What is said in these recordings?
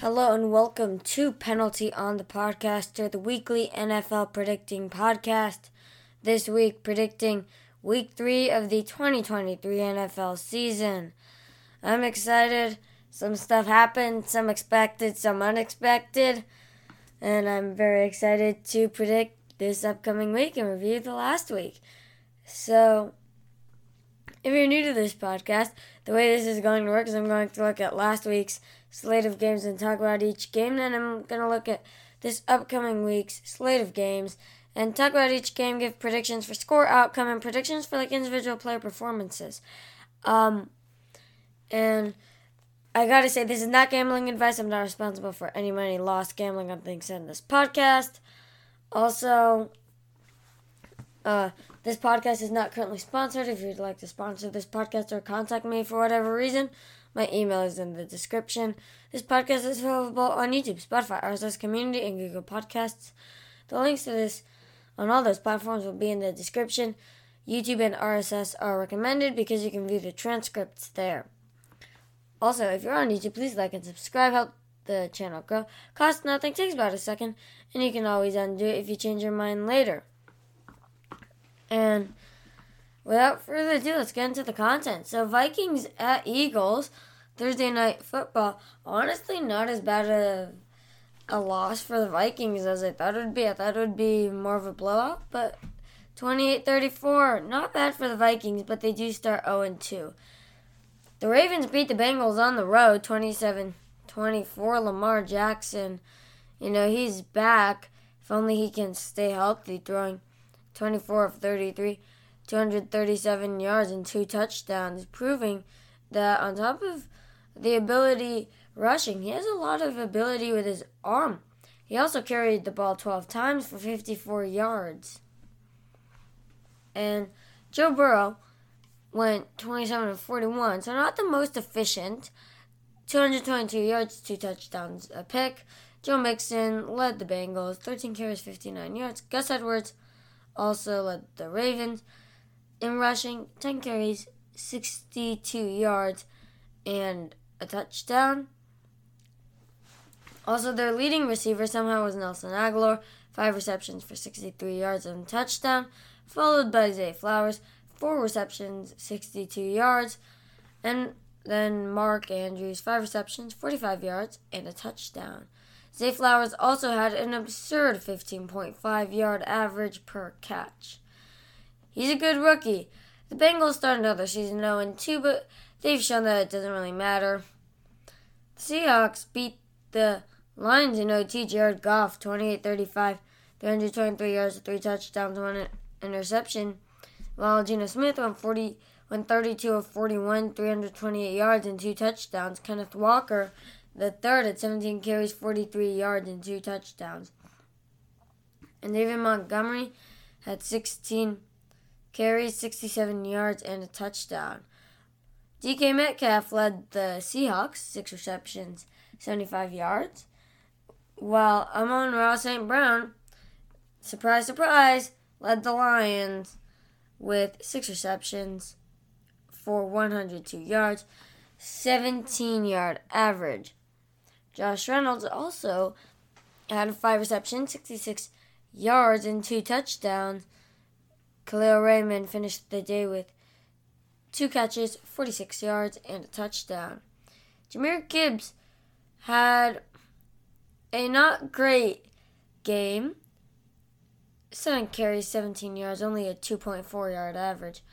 Hello and welcome to Penalty on the Podcaster, the weekly NFL predicting podcast. This week, predicting week three of the 2023 NFL season. I'm excited. Some stuff happened, some expected, some unexpected. And I'm very excited to predict this upcoming week and review the last week. So, if you're new to this podcast, the way this is going to work is I'm going to look at last week's slate of games and talk about each game. Then I'm going to look at this upcoming week's slate of games and talk about each game, give predictions for score, outcome, and predictions for like individual player performances. Um, and I gotta say, this is not gambling advice. I'm not responsible for any money lost gambling on things said in this podcast. Also, uh, this podcast is not currently sponsored. If you'd like to sponsor this podcast or contact me for whatever reason, my email is in the description. This podcast is available on YouTube, Spotify, RSS Community, and Google Podcasts. The links to this on all those platforms will be in the description. YouTube and RSS are recommended because you can view the transcripts there. Also, if you're on YouTube, please like and subscribe. Help the channel grow. Costs nothing, takes about a second, and you can always undo it if you change your mind later. And without further ado, let's get into the content. So, Vikings at Eagles, Thursday night football. Honestly, not as bad a, a loss for the Vikings as I thought it would be. I thought it would be more of a blowout, but 28 34, not bad for the Vikings, but they do start 0 2. The Ravens beat the Bengals on the road 27 24. Lamar Jackson, you know, he's back. If only he can stay healthy, throwing 24 of 33, 237 yards and two touchdowns, proving that on top of the ability rushing, he has a lot of ability with his arm. He also carried the ball 12 times for 54 yards. And Joe Burrow went 27 of 41, so not the most efficient. 222 yards, two touchdowns, a pick. Joe Mixon led the Bengals, 13 carries, 59 yards. Gus Edwards also led the Ravens in rushing, 10 carries, 62 yards, and a touchdown. Also, their leading receiver somehow was Nelson Agholor, five receptions for 63 yards and a touchdown, followed by Zay Flowers, four receptions, 62 yards, and then Mark Andrews, five receptions, 45 yards, and a touchdown. Zay Flowers also had an absurd 15.5 yard average per catch. He's a good rookie. The Bengals started another season 0 2, but they've shown that it doesn't really matter. The Seahawks beat the Lions in OT. Jared Goff, 28 35, 323 yards, 3 touchdowns, 1 interception. While Geno Smith went 40, went 32 of 41, 328 yards and two touchdowns. Kenneth Walker, the third, at 17 carries, 43 yards and two touchdowns. And David Montgomery had 16 carries, 67 yards, and a touchdown. DK Metcalf led the Seahawks, six receptions, 75 yards. While Amon-Ra St. Brown, surprise, surprise, led the Lions with six receptions for 102 yards, 17 yard average. Josh Reynolds also had five receptions, 66 yards, and two touchdowns. Kalif Raymond finished the day with two catches, 46 yards, and a touchdown. Jahmyr Gibbs had a not great game seven carries, 17 yards, only a 2.4 yard average.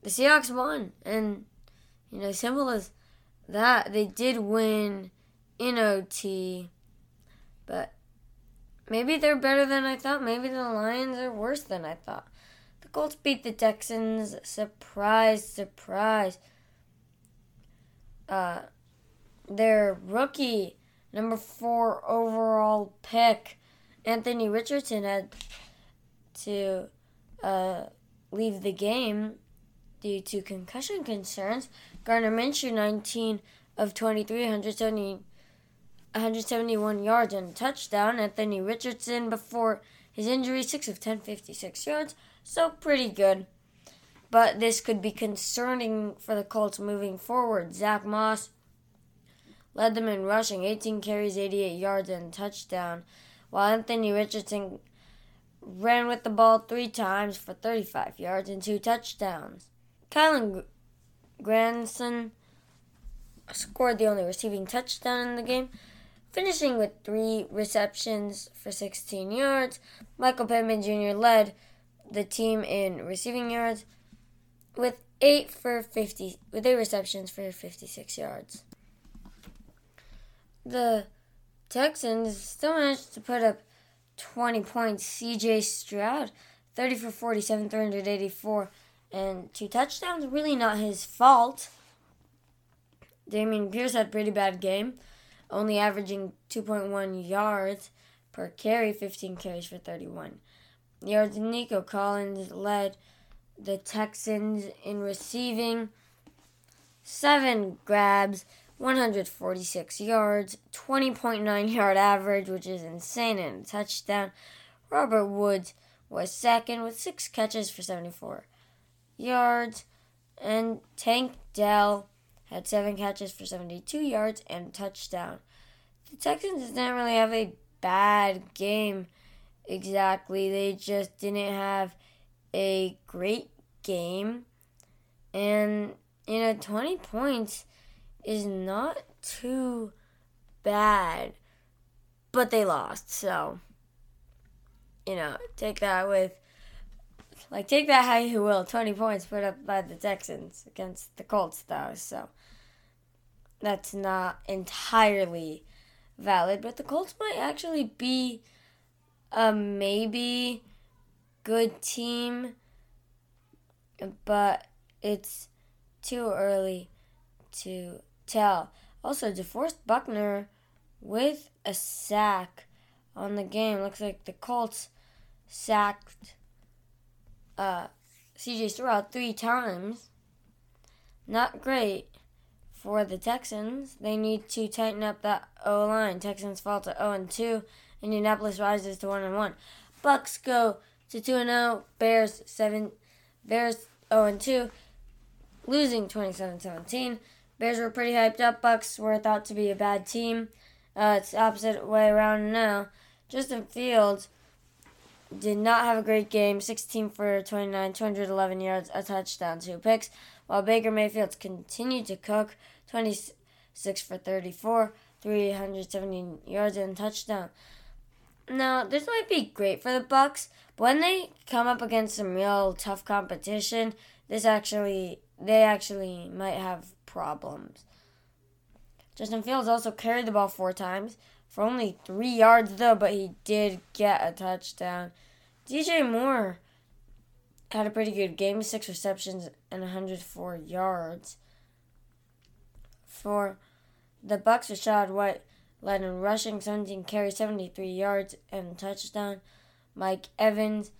The Seahawks won, and you know, simple as that, they did win in OT, but maybe they're better than I thought. Maybe the Lions are worse than I thought. The Colts beat the Texans. Surprise, surprise. Uh, their rookie, number four overall pick, Anthony Richardson had to uh, leave the game due to concussion concerns. Gardner Minshew, 19 of 23, 170, 171 yards and a touchdown. Anthony Richardson, before his injury, 6 of 10, 56 yards. So pretty good. But this could be concerning for the Colts moving forward. Zach Moss led them in rushing, 18 carries, 88 yards, and touchdown, while Anthony Richardson ran with the ball three times for 35 yards and two touchdowns. Kylen Granson scored the only receiving touchdown in the game, finishing with three receptions for 16 yards. Michael Pittman Jr. led the team in receiving yards with eight for 50 with eight receptions for 56 yards. The Texans still managed to put up 20 points. CJ Stroud, 30 for 47, 384, and two touchdowns. Really not his fault. Dameon Pierce had a pretty bad game, only averaging 2.1 yards per carry, 15 carries for 31 yards. Nico Collins led the Texans in receiving, seven grabs, 146 yards, 20.9 yard average, which is insane, and a touchdown. Robert Woods was second with six catches for 74 yards, and Tank Dell had seven catches for 72 yards and touchdown. The Texans didn't really have a bad game exactly. They just didn't have a great game. And, you know, 20 points is not too bad. But they lost, so, you know, take that with like, take that how you will. 20 points put up by the Texans against the Colts, though. So, that's not entirely valid. But the Colts might actually be a maybe good team. But it's too early to tell. Also, DeForest Buckner with a sack on the game. Looks like the Colts sacked uh, CJ Stroud three times. Not great for the Texans. They need to tighten up that O line. Texans fall to 0 and 2. Indianapolis rises to 1 and 1. Bucs go to 2 and 0. Bears 7 Bears 0 and 2. Losing 27-17. Bears were pretty hyped up. Bucs were thought to be a bad team. Uh, it's opposite way around now. Justin Fields did not have a great game 16 for 29, 211 yards, a touchdown, two picks, while Baker Mayfield continued to cook 26 for 34, 370 yards, and touchdown. Now, this might be great for the Bucs, but when they come up against some real tough competition, this actually they actually might have problems. Justin Fields also carried the ball four times, for only three yards though, but he did get a touchdown. DJ Moore had a pretty good game, six receptions and 104 yards. For the Bucs, Rachaad White led in rushing, 17 carries, 73 yards and touchdown. Mike Evans,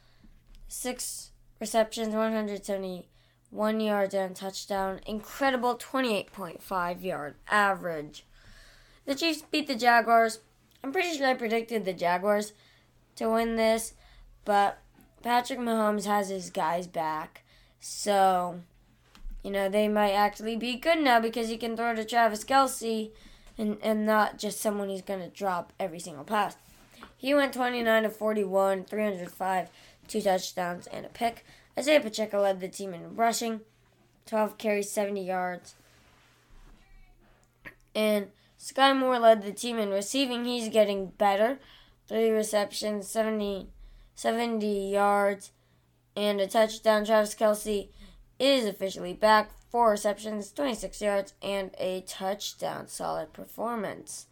six receptions, 171 yards and touchdown. Incredible 28.5 yard average. The Chiefs beat the Jaguars I'm pretty sure I predicted the Jaguars to win this, but Patrick Mahomes has his guys back. So, you know, they might actually be good now because he can throw to Travis Kelce and, and not just someone he's going to drop every single pass. He went 29 to 41, 305, two touchdowns, and a pick. Isaiah Pacheco led the team in rushing, 12 carries, 70 yards. And Skyy Moore led the team in receiving. He's getting better. Three receptions, 70, 70 yards, and a touchdown. Travis Kelce is officially back. Four receptions, 26 yards, and a touchdown. Solid performance.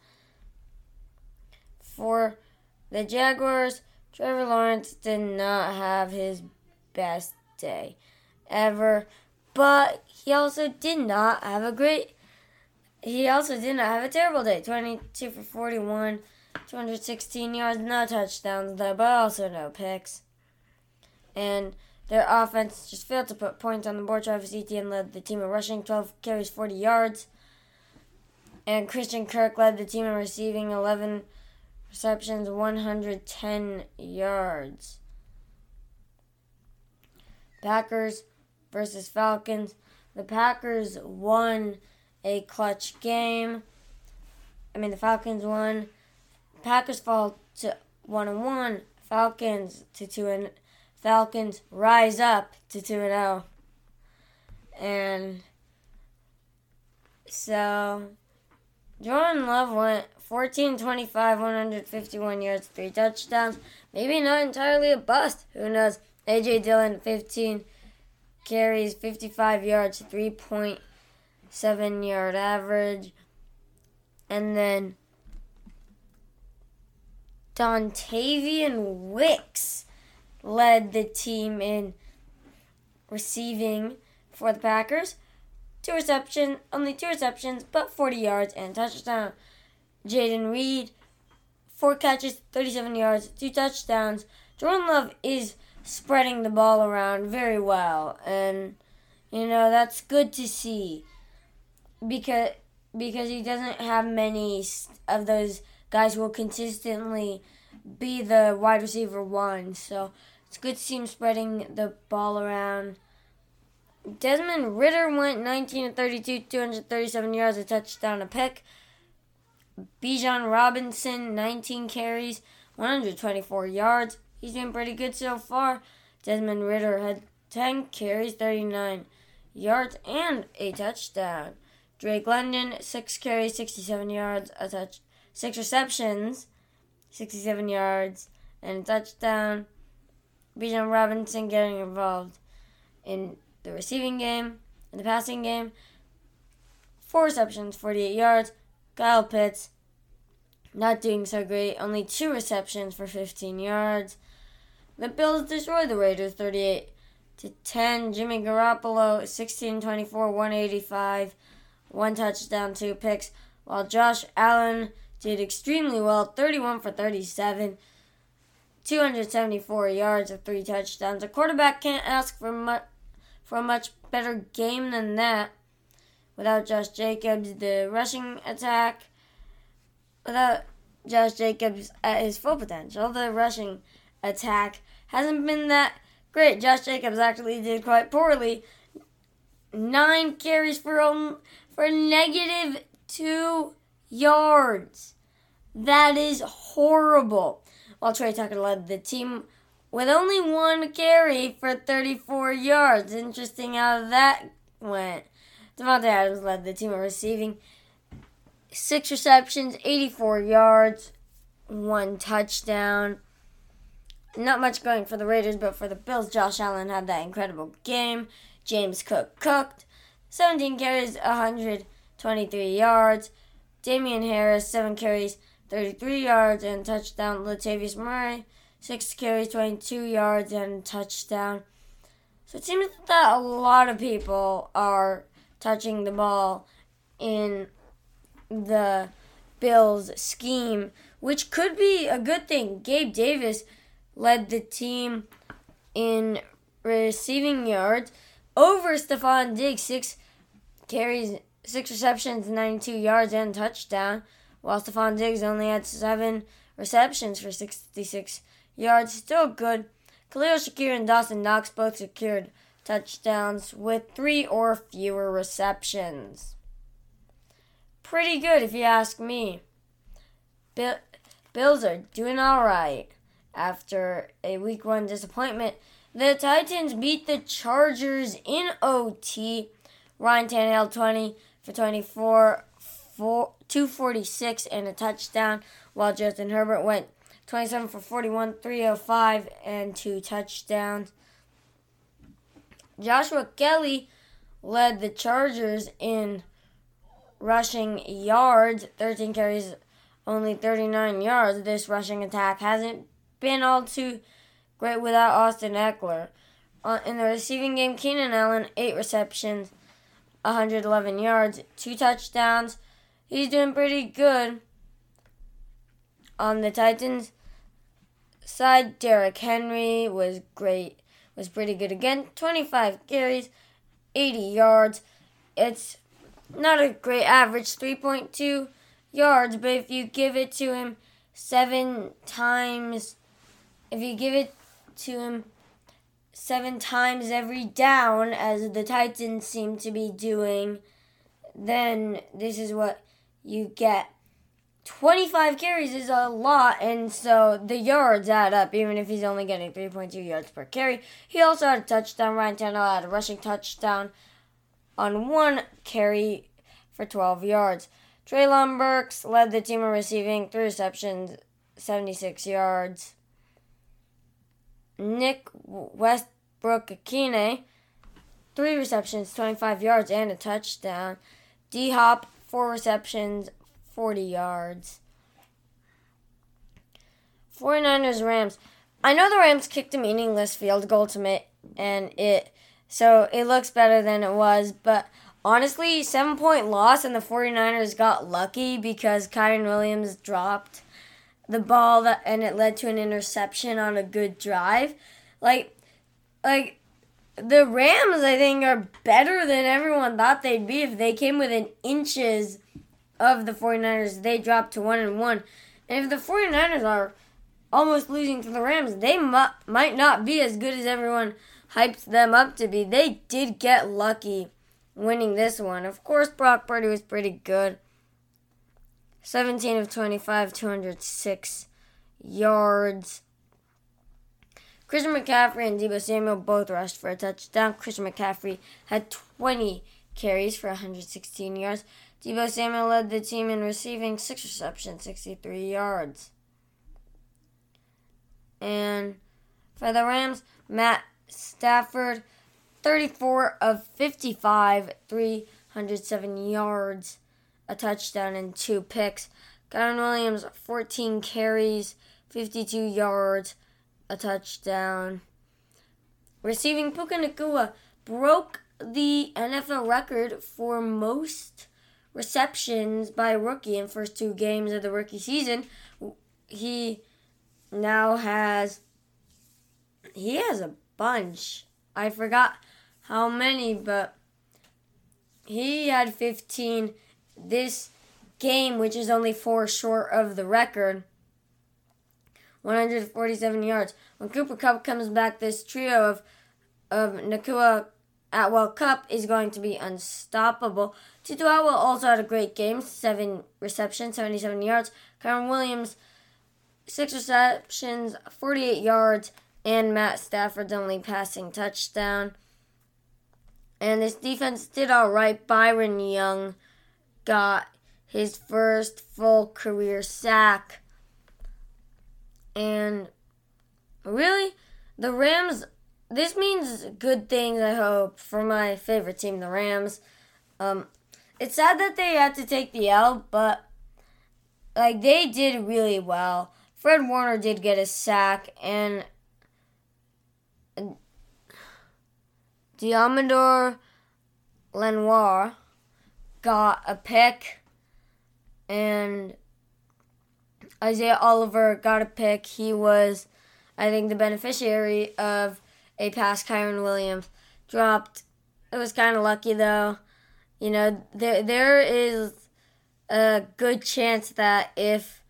For the Jaguars, Trevor Lawrence did not have his best day ever, but he also did not have a great he also did not have a terrible day 22 for 41, 216 yards, no touchdowns, though, but also no picks. And their offense just failed to put points on the board. Travis Etienne led the team in rushing, 12 carries, 40 yards. And Christian Kirk led the team in receiving, 11 receptions, 110 yards. Packers versus Falcons. The Packers won a clutch game I mean the Falcons won. Packers fall to one and one. Falcons to two and Falcons rise up to two and zero. And so Jordan Love went 14 25, 151 yards, three touchdowns. Maybe not entirely a bust. Who knows? AJ Dillon, 15 carries, 55 yards, 3.7 yard average. And then Dontayvion Wicks led the team in receiving for the Packers. Two receptions, only two receptions, but 40 yards and touchdown. Jayden Reed, four catches, 37 yards, two touchdowns. Jordan Love is spreading the ball around very well, and you know that's good to see because because he doesn't have many of those guys who will consistently be the wide receiver one. So it's good him spreading the ball around. Desmond Ridder went 19 to 32, 237 yards, a touchdown, a pick. Bijan Robinson, 19 carries, 124 yards. He's been pretty good so far. Desmond Ridder had 10 carries, 39 yards, and a touchdown. Drake London, 6 carries, 67 yards, a touch, 6 receptions, 67 yards, and a touchdown. Bijan Robinson getting involved in the receiving game, in the passing game. 4 receptions, 48 yards. Kyle Pitts, not doing so great. Only two receptions for 15 yards. The Bills destroyed the Raiders 38 to 10. Jimmy Garoppolo 16 24, 185, one touchdown, two picks. While Josh Allen did extremely well 31 for 37, 274 yards of three touchdowns. A quarterback can't ask for much for a much better game than that without Josh Jacobs. The rushing attack, without Josh Jacobs at his full potential, the rushing attack hasn't been that great. Josh Jacobs actually did quite poorly. Nine carries for for negative two yards. That is horrible. While Tre Tucker led the team with only one carry for 34 yards. Interesting how that went. Davante Adams led the team in receiving six receptions, 84 yards, one touchdown. Not much going for the Raiders, but for the Bills, Josh Allen had that incredible game. James Cook cooked. 17 carries, 123 yards. Damien Harris, 7 carries, 33 yards, and touchdown. Latavius Murray, 6 carries, 22 yards, and touchdown. So it seems that a lot of people are touching the ball in the Bills' scheme, which could be a good thing. Gabe Davis led the team in receiving yards over Stefon Diggs, six carries, six receptions, 92 yards, and touchdown, while Stefon Diggs only had seven receptions for 66 yards. Still good. Khalil Shakir and Dawson Knox both secured touchdowns with three or fewer receptions. Pretty good, if you ask me. Bill, Bills are doing all right after a week one disappointment. The Titans beat the Chargers in OT. Ryan Tannehill 20 for 24, 4, 246 and a touchdown, while Justin Herbert went 27 for 41, 305 and two touchdowns. Joshua Kelley led the Chargers in rushing yards, 13 carries, only 39 yards. This rushing attack hasn't been all too great without Austin Ekeler. Uh, in the receiving game, Keenan Allen, 8 receptions, 111 yards, 2 touchdowns. He's doing pretty good. On the Titans side, Derrick Henry was great, was pretty good again. 25 carries, 80 yards. It's not a great average, 3.2 yards, but if you give it to him seven times if you give it to him seven times every down, as the Titans seem to be doing, then this is what you get. 25 carries is a lot, and so the yards add up, even if he's only getting 3.2 yards per carry. He also had a touchdown. Ryan Tannehill had a rushing touchdown on one carry for 12 yards. Treylon Burks led the team in receiving, three receptions, 76 yards. Nick Westbrook-Ikhine, three receptions, 25 yards, and a touchdown. D Hop, four receptions, 40 yards. 49ers Rams. I know the Rams kicked a meaningless field goal to make, and it so it looks better than it was, but honestly, seven point loss and the 49ers got lucky because Kyren Williams dropped the ball that, and it led to an interception on a good drive. Like like the Rams I think are better than everyone thought they'd be if they came within inches of the 49ers. They dropped to 1 and 1. And if the 49ers are almost losing to the Rams, they mu- might not be as good as everyone hyped them up to be. They did get lucky winning this one. Of course, Brock Purdy was pretty good. 17 of 25, 206 yards. Christian McCaffrey and Deebo Samuel both rushed for a touchdown. Christian McCaffrey had 20 carries for 116 yards. Deebo Samuel led the team in receiving, six receptions, 63 yards. And for the Rams, Matt Stafford, 34 of 55, 307 yards, a touchdown, and two picks. Kyren Williams, 14 carries, 52 yards, a touchdown. Receiving Puka Nacua broke the NFL record for most receptions by rookie in first two games of the rookie season. He now has he has a bunch. I forgot how many, but he had 15 this game, which is only four short of the record. 147 yards. When Cooper Kupp comes back, this trio of of Nacua Atwell Kupp is going to be unstoppable. Tutu Atwell also had a great game, seven receptions, 77 yards. Kyren Williams, six receptions, 48 yards, and Matt Stafford's only passing touchdown. And this defense did all right. Byron Young got his first full career sack. And really, the Rams, this means good things, I hope, for my favorite team, the Rams. Um, it's sad that they had to take the L, but like they did really well. Fred Warner did get a sack, and Deommodore Lenoir got a pick, and Isaiah Oliver got a pick. He was, I think, the beneficiary of a pass Kyren Williams dropped. It was kind of lucky though. You know, there there is a good chance that if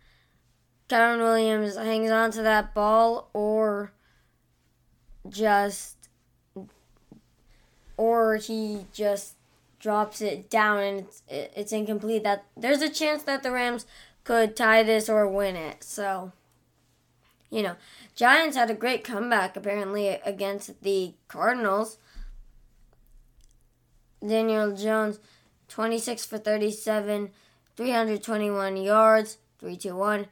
Kyren Williams hangs on to that ball or just or he just drops it down and it's it's incomplete that there's a chance that the Rams could tie this or win it. So, you know, Giants had a great comeback apparently against the Cardinals. Daniel Jones 26 for 37, 321 yards, 321,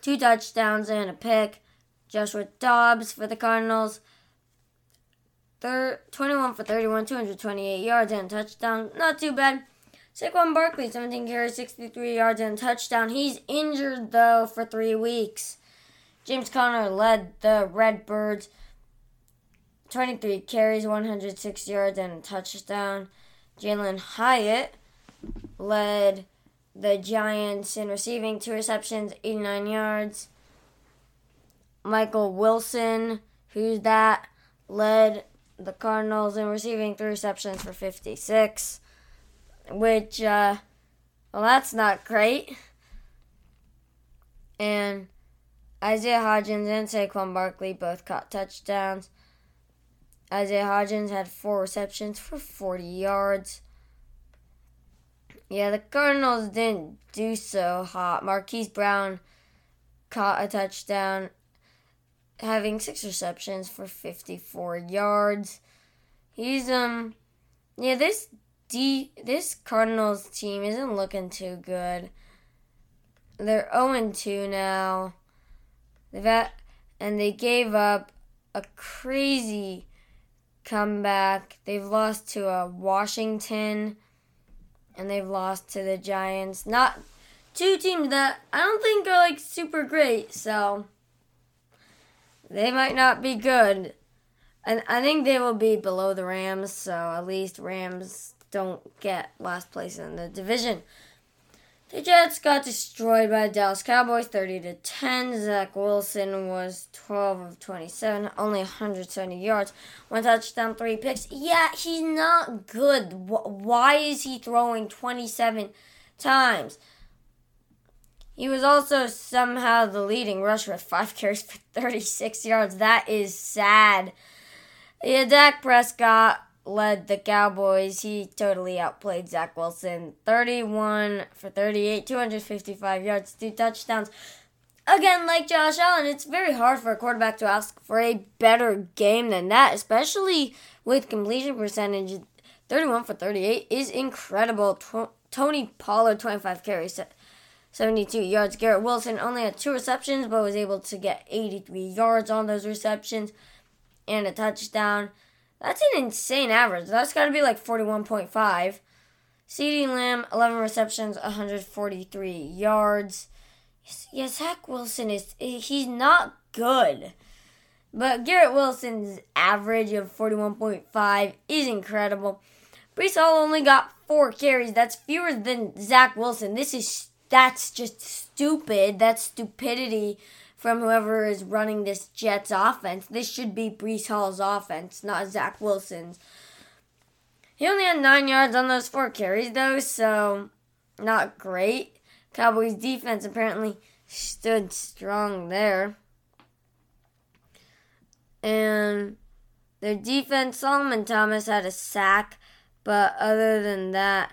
two touchdowns and a pick. Joshua Dobbs for the Cardinals Thir- 21 for 31, 228 yards and a touchdown. Not too bad. Saquon Barkley, 17 carries, 63 yards and a touchdown. He's injured, though, for three weeks. James Conner led the Redbirds. 23 carries, 106 yards, and a touchdown. Jalin Hyatt led the Giants in receiving, two receptions, 89 yards. Michael Wilson, who's that, led the Cardinals in receiving three receptions for 56, which, uh, well, that's not great. And Isaiah Hodgins and Saquon Barkley both caught touchdowns. Isaiah Hodgins had four receptions for 40 yards. Yeah, the Cardinals didn't do so hot. Marquise Brown caught a touchdown, having six receptions for 54 yards. He's um, yeah, this D this Cardinals team isn't looking too good. They're 0 2 now. They've had, and they gave up a crazy comeback. They've lost to a Washington and they've lost to the Giants. Not two teams that I don't think are like super great, so they might not be good. And I think they will be below the Rams, so at least Rams don't get last place in the division. The Jets got destroyed by the Dallas Cowboys 30 to 10. Zach Wilson was 12 of 27, only 170 yards, one touchdown, three picks. Yeah, he's not good. Why is he throwing 27 times? He was also somehow the leading rusher with five carries for 36 yards. That is sad. Yeah, Dak Prescott led the Cowboys. He totally outplayed Zach Wilson. 31 for 38, 255 yards, two touchdowns. Again, like Josh Allen, it's very hard for a quarterback to ask for a better game than that, especially with completion percentage. 31 for 38 is incredible. Tony Pollard, 25 carries, 72 yards. Garrett Wilson only had two receptions, but was able to get 83 yards on those receptions and a touchdown. That's an insane average. That's got to be like 41.5. CeeDee Lamb, 11 receptions, 143 yards. Yeah, Zach Wilson is, eh, he's not good. But Garrett Wilson's average of 41.5 is incredible. Breece Hall only got four carries. That's fewer than Zach Wilson. This is, that's just stupid. That's stupidity from whoever is running this Jets offense. This should be Breece Hall's offense, not Zach Wilson's. He only had nine yards on those four carries, though, so not great. Cowboys defense apparently stood strong there. And their defense, Solomon Thomas had a sack, but other than that,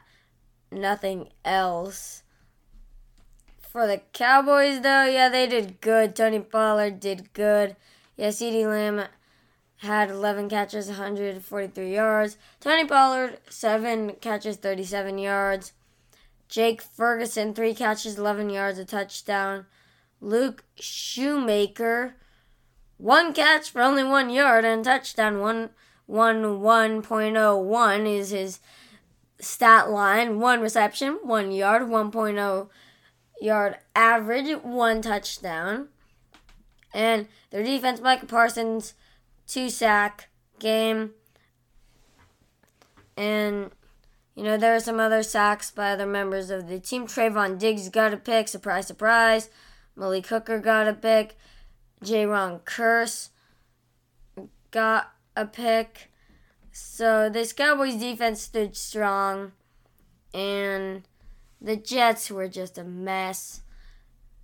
nothing else. For the Cowboys, though, yeah, they did good. Tony Pollard did good. Yeah, CeeDee Lamb had 11 catches, 143 yards. Tony Pollard, 7 catches, 37 yards. Jake Ferguson, 3 catches, 11 yards, a touchdown. Luke Schoonmaker, 1 catch for only 1 yard and touchdown. 1 1 1.01 is his stat line. 1 reception, 1 yard, 1.0 yard average, one touchdown. And their defense, Micah Parsons, two sack game. And, you know, there are some other sacks by other members of the team. Trevon Diggs got a pick, surprise, surprise. Malik Hooker got a pick. Jayron Kearse got a pick. So this Cowboys defense stood strong. And the Jets were just a mess.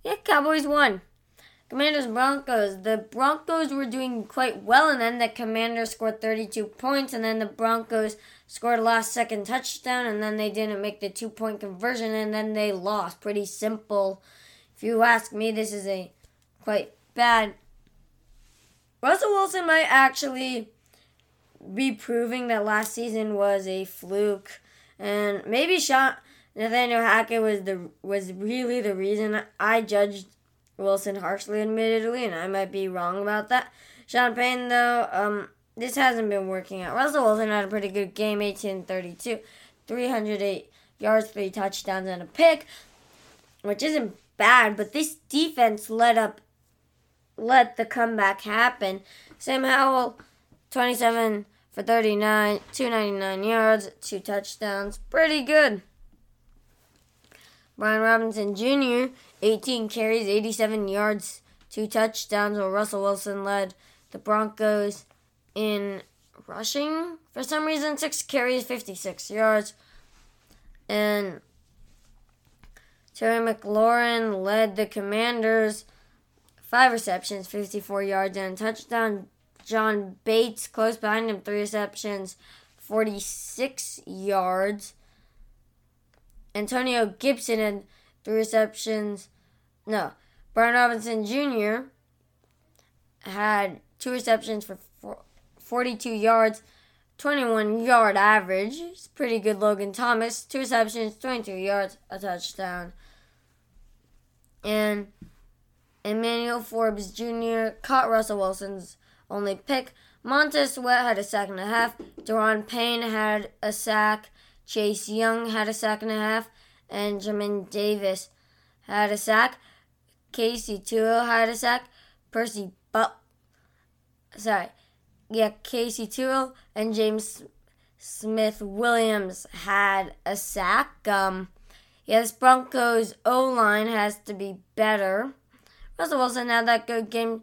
Yeah, Cowboys won. Commanders Broncos. The Broncos were doing quite well, and then the Commanders scored 32 points, and then the Broncos scored a last second touchdown, and then they didn't make the two point conversion, and then they lost. Pretty simple. If you ask me, this is a quite bad. Russell Wilson might actually be proving that last season was a fluke, and maybe Sean. Nathaniel Hackett was the was really the reason I judged Wilson harshly, admittedly, and I might be wrong about that. Sean Payton, though, um, this hasn't been working out. Russell Wilson had a pretty good game, 18-32, 308 yards, three touchdowns, and a pick, which isn't bad. But this defense let up, let the comeback happen. Sam Howell, 27 for 39, 299 yards, two touchdowns, pretty good. Brian Robinson Jr., 18 carries, 87 yards, two touchdowns, while Russell Wilson led the Broncos in rushing for some reason, six carries, 56 yards. And Terry McLaurin led the Commanders, five receptions, 54 yards, and touchdown. John Bates close behind him, three receptions, 46 yards. Antonio Gibson had three receptions. No, Brian Robinson Jr. had two receptions for 42 yards, 21 yard average. It's pretty good. Logan Thomas, two receptions, 22 yards, a touchdown. And Emmanuel Forbes Jr. caught Russell Wilson's only pick. Montez Sweat had a sack and a half. Daron Payne had a sack. Chase Young had a sack and a half. And Jamin Davis had a sack. Casey Toohill had a sack. Percy But sorry. Yeah, Casey Toohill and James Smith Williams had a sack. Um yeah, Broncos O line has to be better. Russell Wilson had that good game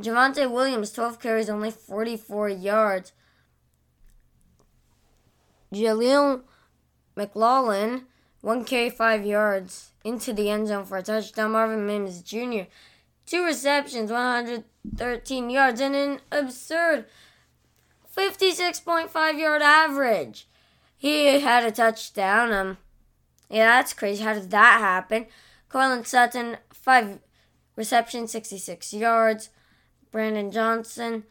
Javonte Williams, 12 carries, only 44 yards. Jaleel McLaughlin, 1 carry, 5 yards into the end zone for a touchdown. Marvin Mims Jr., 2 receptions, 113 yards, and an absurd 56.5 yard average. He had a touchdown. Um, yeah, that's crazy. How did that happen? Courtland Sutton, 5 receptions, 66 yards. Brandon Johnson,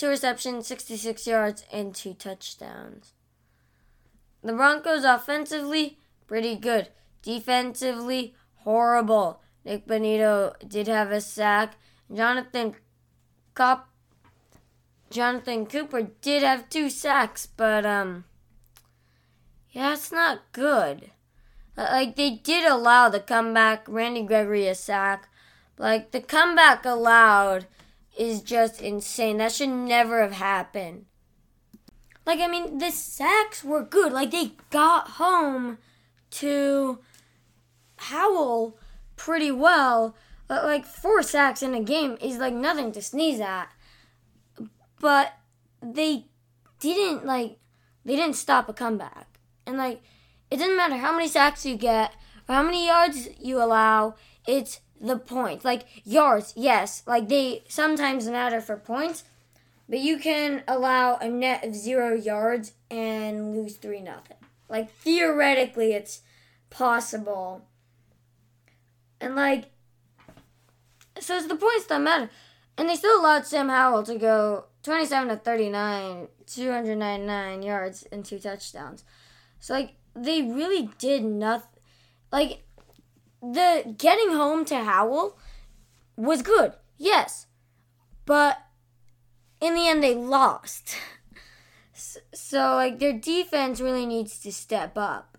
two receptions, 66 yards, and two touchdowns. The Broncos offensively, pretty good. Defensively, horrible. Nik Bonitto did have a sack. Jonathan Cop Jonathan Cooper did have two sacks, but um yeah, it's not good. Like they did allow the comeback, Randy Gregory a sack, like the comeback allowed is just insane. That should never have happened. Like I mean, the sacks were good. Like they got home to Howell pretty well. But like four sacks in a game is like nothing to sneeze at. But they didn't like they didn't stop a comeback. And like it doesn't matter how many sacks you get or how many yards you allow. It's the points. Like yards, yes, like they sometimes matter for points, but you can allow a net of zero yards and lose three nothing. Like theoretically, it's possible. And like, so it's the points that matter. And they still allowed Sam Howell to go 27 to 39, 299 yards and two touchdowns. So like they really did nothing. Like the getting home to Howell was good, yes, but in the end they lost. So like their defense really needs to step up.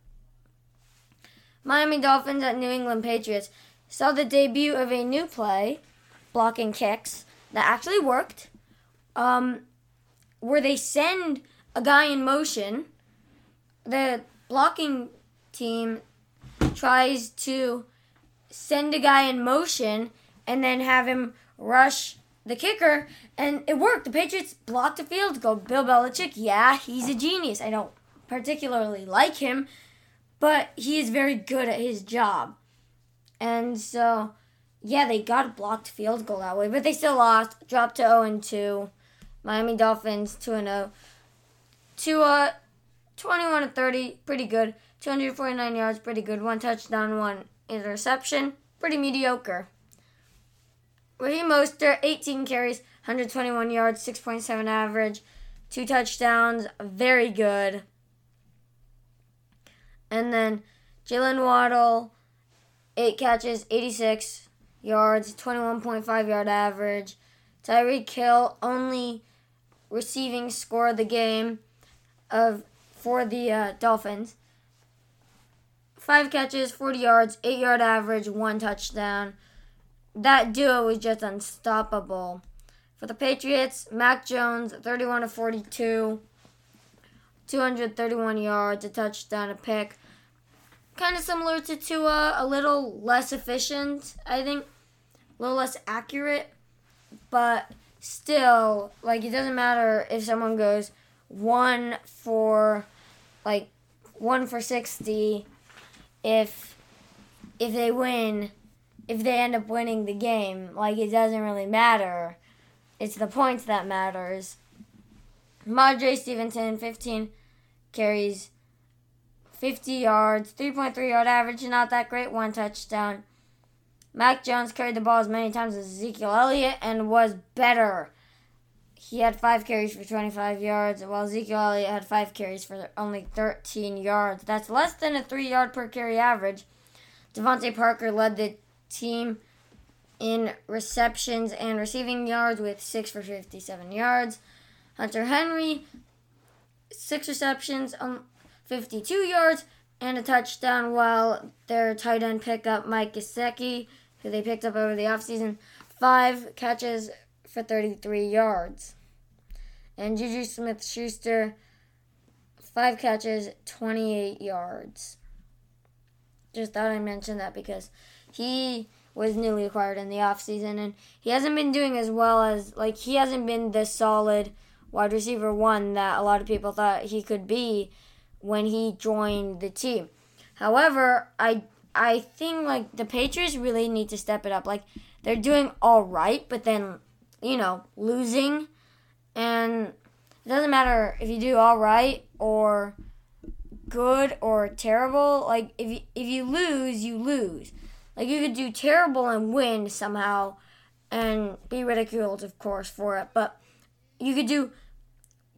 Miami Dolphins at New England Patriots saw the debut of a new play, blocking kicks, that actually worked. Um, where they send a guy in motion, the blocking team tries to send a guy in motion and then have him rush the kicker, and it worked. The Patriots blocked a field goal. Bill Belichick, yeah, he's a genius. I don't particularly like him, but he is very good at his job. And so, yeah, they got a blocked field goal that way, but they still lost, dropped to 0 and 2. Miami Dolphins 2 and 0. Tua uh, 21 to 30, pretty good. 249 yards, pretty good. One touchdown, one interception, pretty mediocre. Raheem Mostert, 18 carries, 121 yards, 6.7 average, two touchdowns, very good. And then Jalen Waddle, eight catches, 86 yards, 21.5 yard average. Tyreek Hill, only receiving score of the game of for the uh, Dolphins. Five catches, 40 yards, 8 yard average, one touchdown. That duo was just unstoppable. For the Patriots, Mac Jones, 31 to 42, 231 yards, a touchdown, a pick. Kind of similar to Tua, a little less efficient, I think. A little less accurate, but still, like, it doesn't matter if someone goes one for, like, one for 60 if if they win, if they end up winning the game, like it doesn't really matter. It's the points that matters. Madre Stevenson, 15 carries, 50 yards, 3.3 yard average, not that great, one touchdown. Mac Jones carried the ball as many times as Ezekiel Elliott and was better. He had five carries for 25 yards, while Ezekiel Elliott had five carries for only 13 yards. That's less than a three yard per carry average. DeVante Parker led the team in receptions and receiving yards with six for 57 yards. Hunter Henry, six receptions, um, 52 yards, and a touchdown, while their tight end pickup, Mike Gesicki, who they picked up over the offseason, five catches for 33 yards. And Juju Smith Schuster, five catches, 28 yards. Just thought I'd mention that because he was newly acquired in the offseason and he hasn't been doing as well as, like, he hasn't been the solid wide receiver one that a lot of people thought he could be when he joined the team. However, I I think like the Patriots really need to step it up. Like they're doing all right, but then you know losing, and it doesn't matter if you do all right or good or terrible. Like if you, if you lose, you lose. Like you could do terrible and win somehow, and be ridiculed, of course, for it. But you could do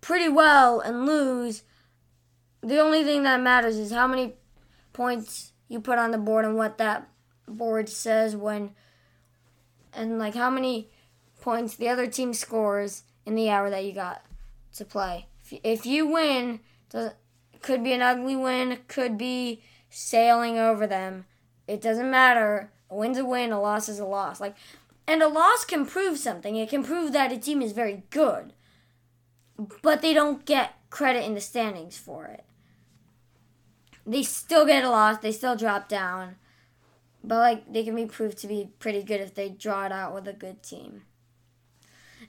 pretty well and lose. The only thing that matters is how many points you put on the board and what that board says when and like how many points the other team scores in the hour that you got to play. If, you win, could be an ugly win, could be sailing over them. It doesn't matter. A win's a win, a loss is a loss. Like and a loss can prove something. It can prove that a team is very good. But they don't get credit in the standings for it they still get a loss. They still drop down. But like they can be proved to be pretty good if they draw it out with a good team.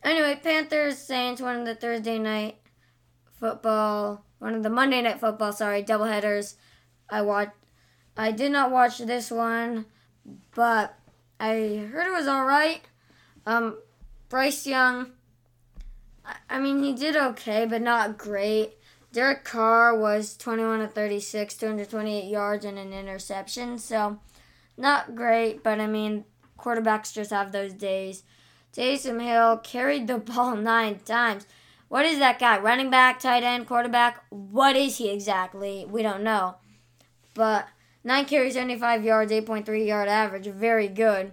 Anyway, Panthers Saints one of the Thursday night football, one of the Monday night football, sorry, doubleheaders. I watched. I did not watch this one, but I heard it was all right. Um, Bryce Young. I, I mean, he did okay, but not great. Derek Carr was 21 to 36, 228 yards and an interception. So, not great, but I mean, quarterbacks just have those days. Taysom Hill carried the ball nine times. What is that guy? Running back, tight end, quarterback? What is he exactly? We don't know. But 9 carries, 75 yards, 8.3 yard average. Very good.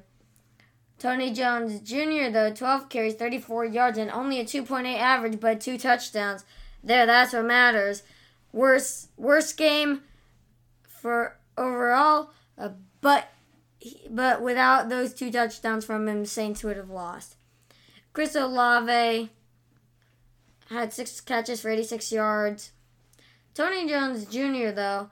Tony Jones Jr., though, 12 carries, 34 yards, and only a 2.8 average, but two touchdowns. There, that's what matters. Worst worst game for overall, uh, but but without those two touchdowns from him, Saints would have lost. Chris Olave had six catches for 86 yards. Tony Jones Jr. though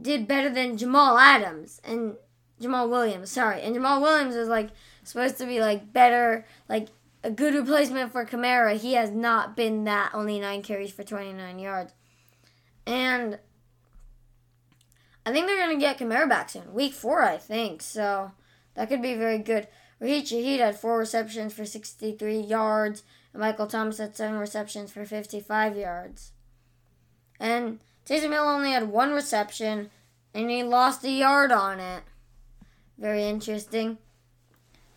did better than Jamal Adams and Jamaal Williams. Sorry, and Jamaal Williams was like supposed to be like better, like a good replacement for Kamara. He has not been that. Only nine carries for 29 yards. And I think they're going to get Kamara back soon. Week four, I think. So that could be very good. Rashid Shaheed had four receptions for 63 yards. And Michael Thomas had seven receptions for 55 yards. And Taysom Hill only had one reception. And he lost a yard on it. Very interesting.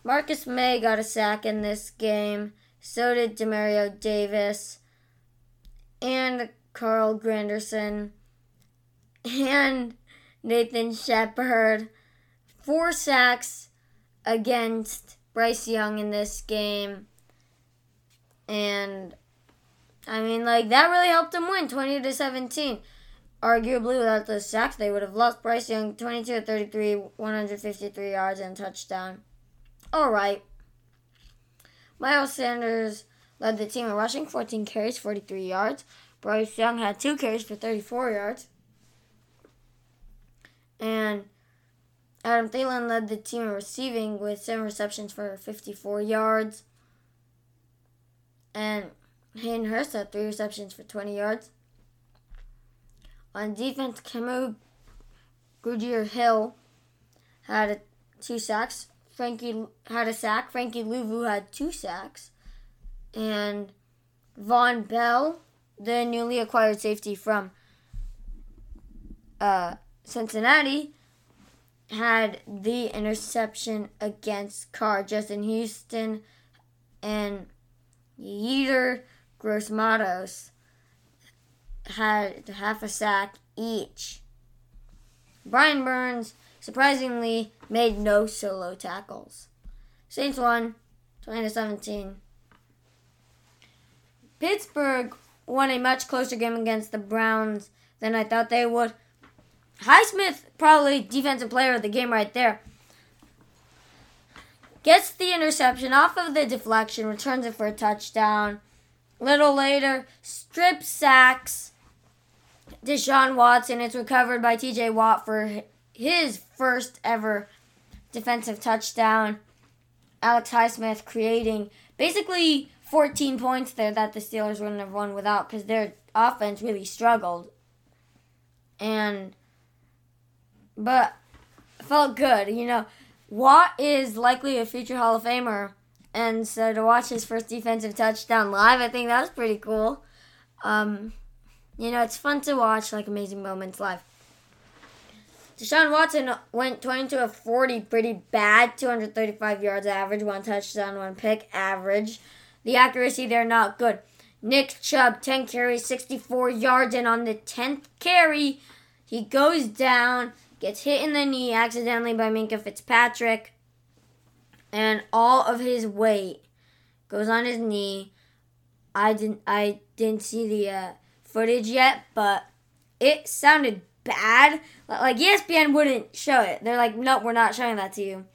Marcus Maye got a sack in this game. So did Demario Davis and Carl Granderson and Nathan Shepherd. Four sacks against Bryce Young in this game. And I mean like that really helped them win 20 to 17. Arguably without those sacks they would have lost Bryce Young 22 to 33, 153 yards and touchdown. All right. Miles Sanders led the team in rushing, 14 carries, 43 yards. Bryce Young had two carries for 34 yards. And Adam Thielen led the team in receiving with seven receptions for 54 yards. And Hayden Hurst had three receptions for 20 yards. On defense, Kamu Grugier Hill had two sacks, Frankie had a sack. Frankie Luvu had two sacks. And Vonn Bell, the newly acquired safety from uh, Cincinnati had the interception against Carr. Justin Houston and Yetur Gross-Matos had half a sack each. Brian Burns surprisingly made no solo tackles. Saints won 20 to 17. Pittsburgh won a much closer game against the Browns than I thought they would. Highsmith, probably defensive player of the game right there. Gets the interception off of the deflection, returns it for a touchdown. Little later, strip sacks Deshaun Watson. It's recovered by TJ Watt for his first ever defensive touchdown. Alex Highsmith creating basically 14 points there that the Steelers wouldn't have won without because their offense really struggled. And, but felt good. You know, Watt is likely a future Hall of Famer. And so to watch his first defensive touchdown live, I think that was pretty cool. Um, you know, it's fun to watch like amazing moments live. Deshaun Watson went 22 of 40, pretty bad. 235 yards average, one touchdown, one pick average. The accuracy there not good. Nick Chubb, 10 carries, 64 yards, and on the 10th carry, he goes down, gets hit in the knee accidentally by Minkah Fitzpatrick, and all of his weight goes on his knee. I didn't I didn't see the uh, footage yet, but it sounded bad. Like ESPN wouldn't show it. They're like, nope, we're not showing that to you.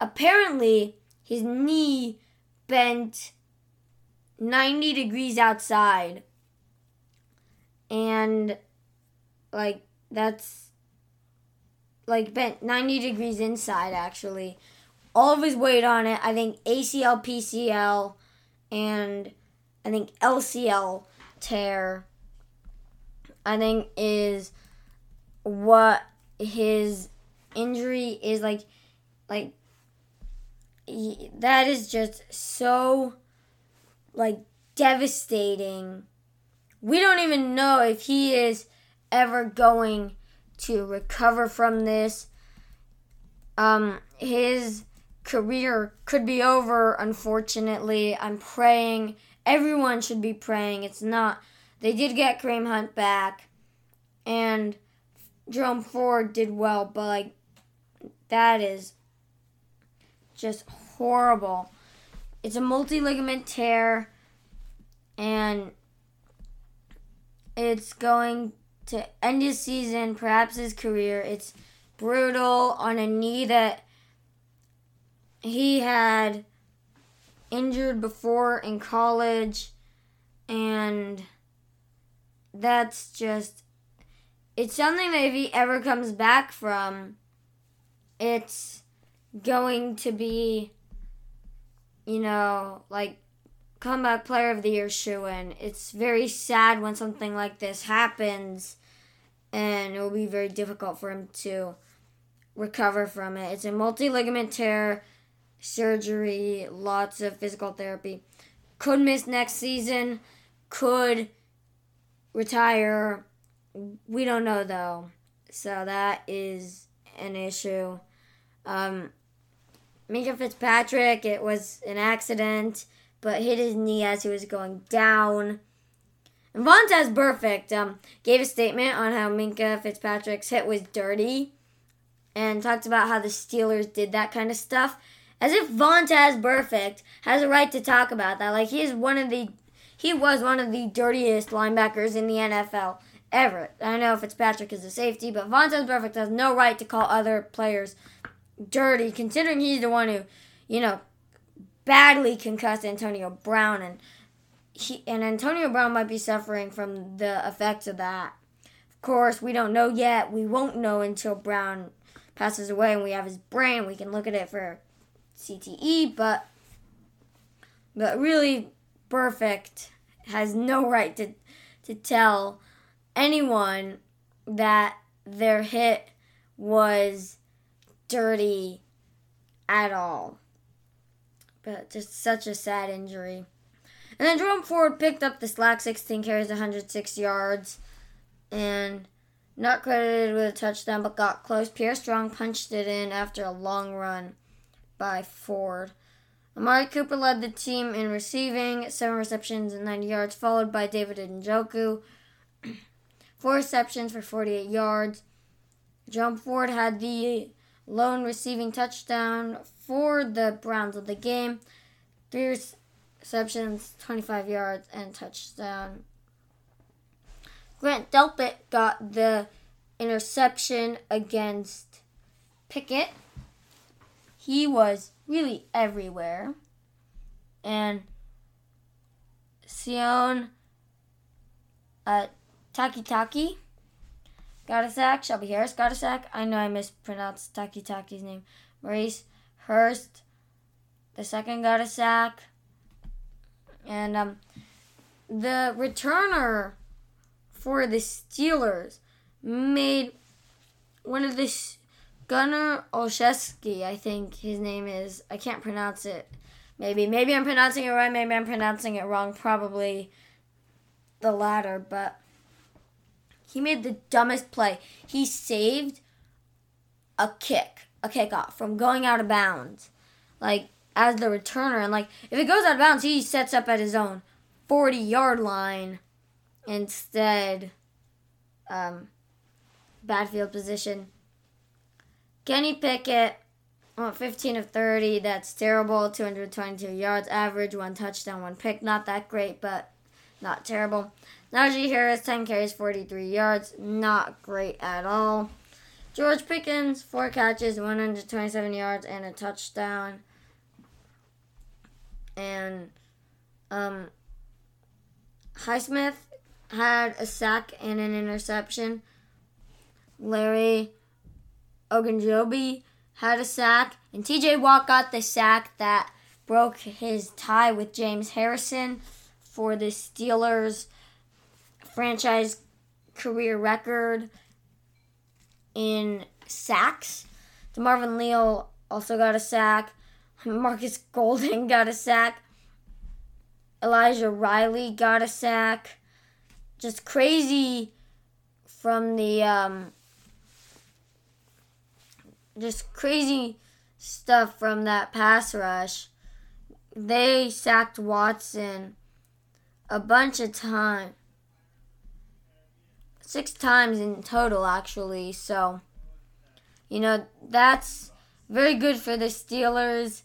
Apparently, his knee bent 90 degrees outside. And, like, that's, like, bent 90 degrees inside, actually. All of his weight on it, I think ACL, PCL, and I think LCL tear, I think is what his injury is like like he, that is just so like devastating we don't even know if he is ever going to recover from this. Um his career could be over unfortunately. I'm praying. Everyone should be praying. It's not they did get Kareem Hunt back and Jerome Ford did well, but like that is just horrible. It's a multi ligament tear and it's going to end his season, perhaps his career. It's brutal on a knee that he had injured before in college and that's just it's something that if he ever comes back from, it's going to be, you know, like comeback player of the year shoe in. It's very sad when something like this happens, and it will be very difficult for him to recover from it. It's a multi ligament tear, surgery, lots of physical therapy. Could miss next season, could retire we don't know though. So that is an issue. Um, Fitzpatrick, it was an accident, but hit his knee as he was going down. And Vontaze Burfict um, gave a statement on how Minkah Fitzpatrick's hit was dirty and talked about how the Steelers did that kind of stuff. As if Vontaze Burfict has a right to talk about that. Like he is one of the he was one of the dirtiest linebackers in the NFL ever. I know Fitzpatrick is a safety, but Vontaze Burfict has no right to call other players dirty, considering he's the one who, you know, badly concussed Antonio Brown, and he and Antonio Brown might be suffering from the effects of that. Of course, we don't know yet. We won't know until Brown passes away and we have his brain. We can look at it for CTE, but but really, Burfict has no right to to tell anyone that their hit was dirty at all. But just such a sad injury. And then Jerome Ford picked up the slack 16 carries, 106 yards. And not credited with a touchdown, but got close. Pierre Strong punched it in after a long run by Ford. Amari Cooper led the team in receiving, seven receptions and 90 yards, followed by David Njoku, four receptions for 48 yards. John Ford had the lone receiving touchdown for the Browns of the game, three receptions, 25 yards, and touchdown. Grant Delpit got the interception against Pickett. He was really everywhere. And Sion uh, Takitaki got a sack. Shelby Harris got a sack. I know I mispronounced Takitaki's name. Maurice Hurst, the second, got a sack. And um, the returner for the Steelers made one of the Gunnar Olszewski, I think his name is. I can't pronounce it. Maybe maybe I'm pronouncing it right, maybe I'm pronouncing it wrong, probably the latter, but he made the dumbest play. He saved a kick, a kickoff from going out of bounds. Like as the returner and like if it goes out of bounds, he sets up at his own 40-yard line instead um bad field position Kenny Pickett, well, 15 of 30. That's terrible. 222 yards average, one touchdown, one pick. Not that great, but not terrible. Najee Harris, 10 carries, 43 yards. Not great at all. George Pickens, four catches, 127 yards, and a touchdown. And um, Highsmith had a sack and an interception. Larry Ogunjobi had a sack, and TJ Watt got the sack that broke his tie with James Harrison for the Steelers franchise career record in sacks. DeMarvin Leal also got a sack. Marcus Golden got a sack. Elijah Riley got a sack. Just crazy from the um, just crazy stuff from that pass rush. They sacked Watson a bunch of times. Six times in total, actually. So, you know, that's very good for the Steelers.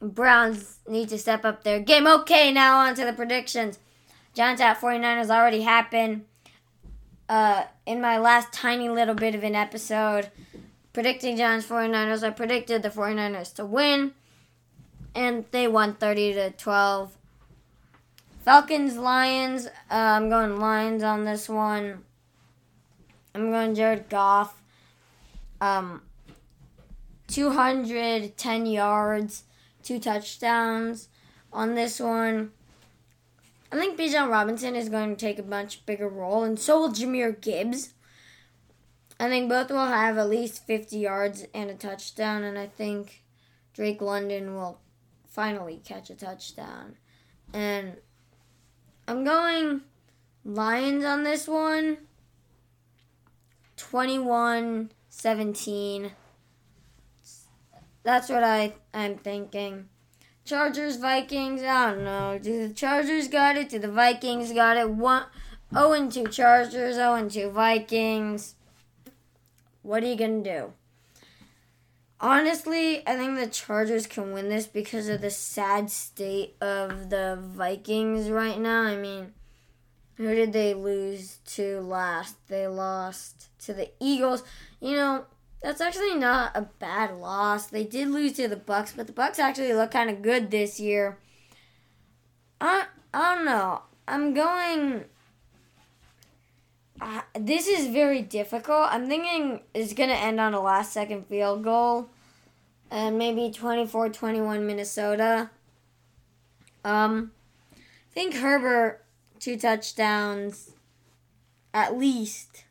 Browns need to step up their game. Okay, now on to the predictions. Giants at 49ers already happened. Uh, in my last tiny little bit of an episode, predicting Giants 49ers. I predicted the 49ers to win, and they won 30 to 12. Falcons Lions. Uh, I'm going Lions on this one. I'm going Jared Goff. Um, 210 yards, two touchdowns on this one. I think Bijan Robinson is going to take a much bigger role, and so will Jahmyr Gibbs. I think both will have at least 50 yards and a touchdown, and I think Drake London will finally catch a touchdown. And I'm going Lions on this one 21 17. That's what I, I'm thinking. Chargers, Vikings, I don't know. Do the Chargers got it? Do the Vikings got it? One, 0 2 Chargers, 0 2 Vikings. What are you to do? Honestly, I think the Chargers can win this because of the sad state of the Vikings right now. I mean, who did they lose to last? They lost to the Eagles. You know, that's actually not a bad loss. They did lose to the Bucs, but the Bucs actually look kind of good this year. I I don't know. I'm going uh, this is very difficult. I'm thinking it's going to end on a last second field goal and maybe 24 21 Minnesota. Um, I think Herbert, two touchdowns at least.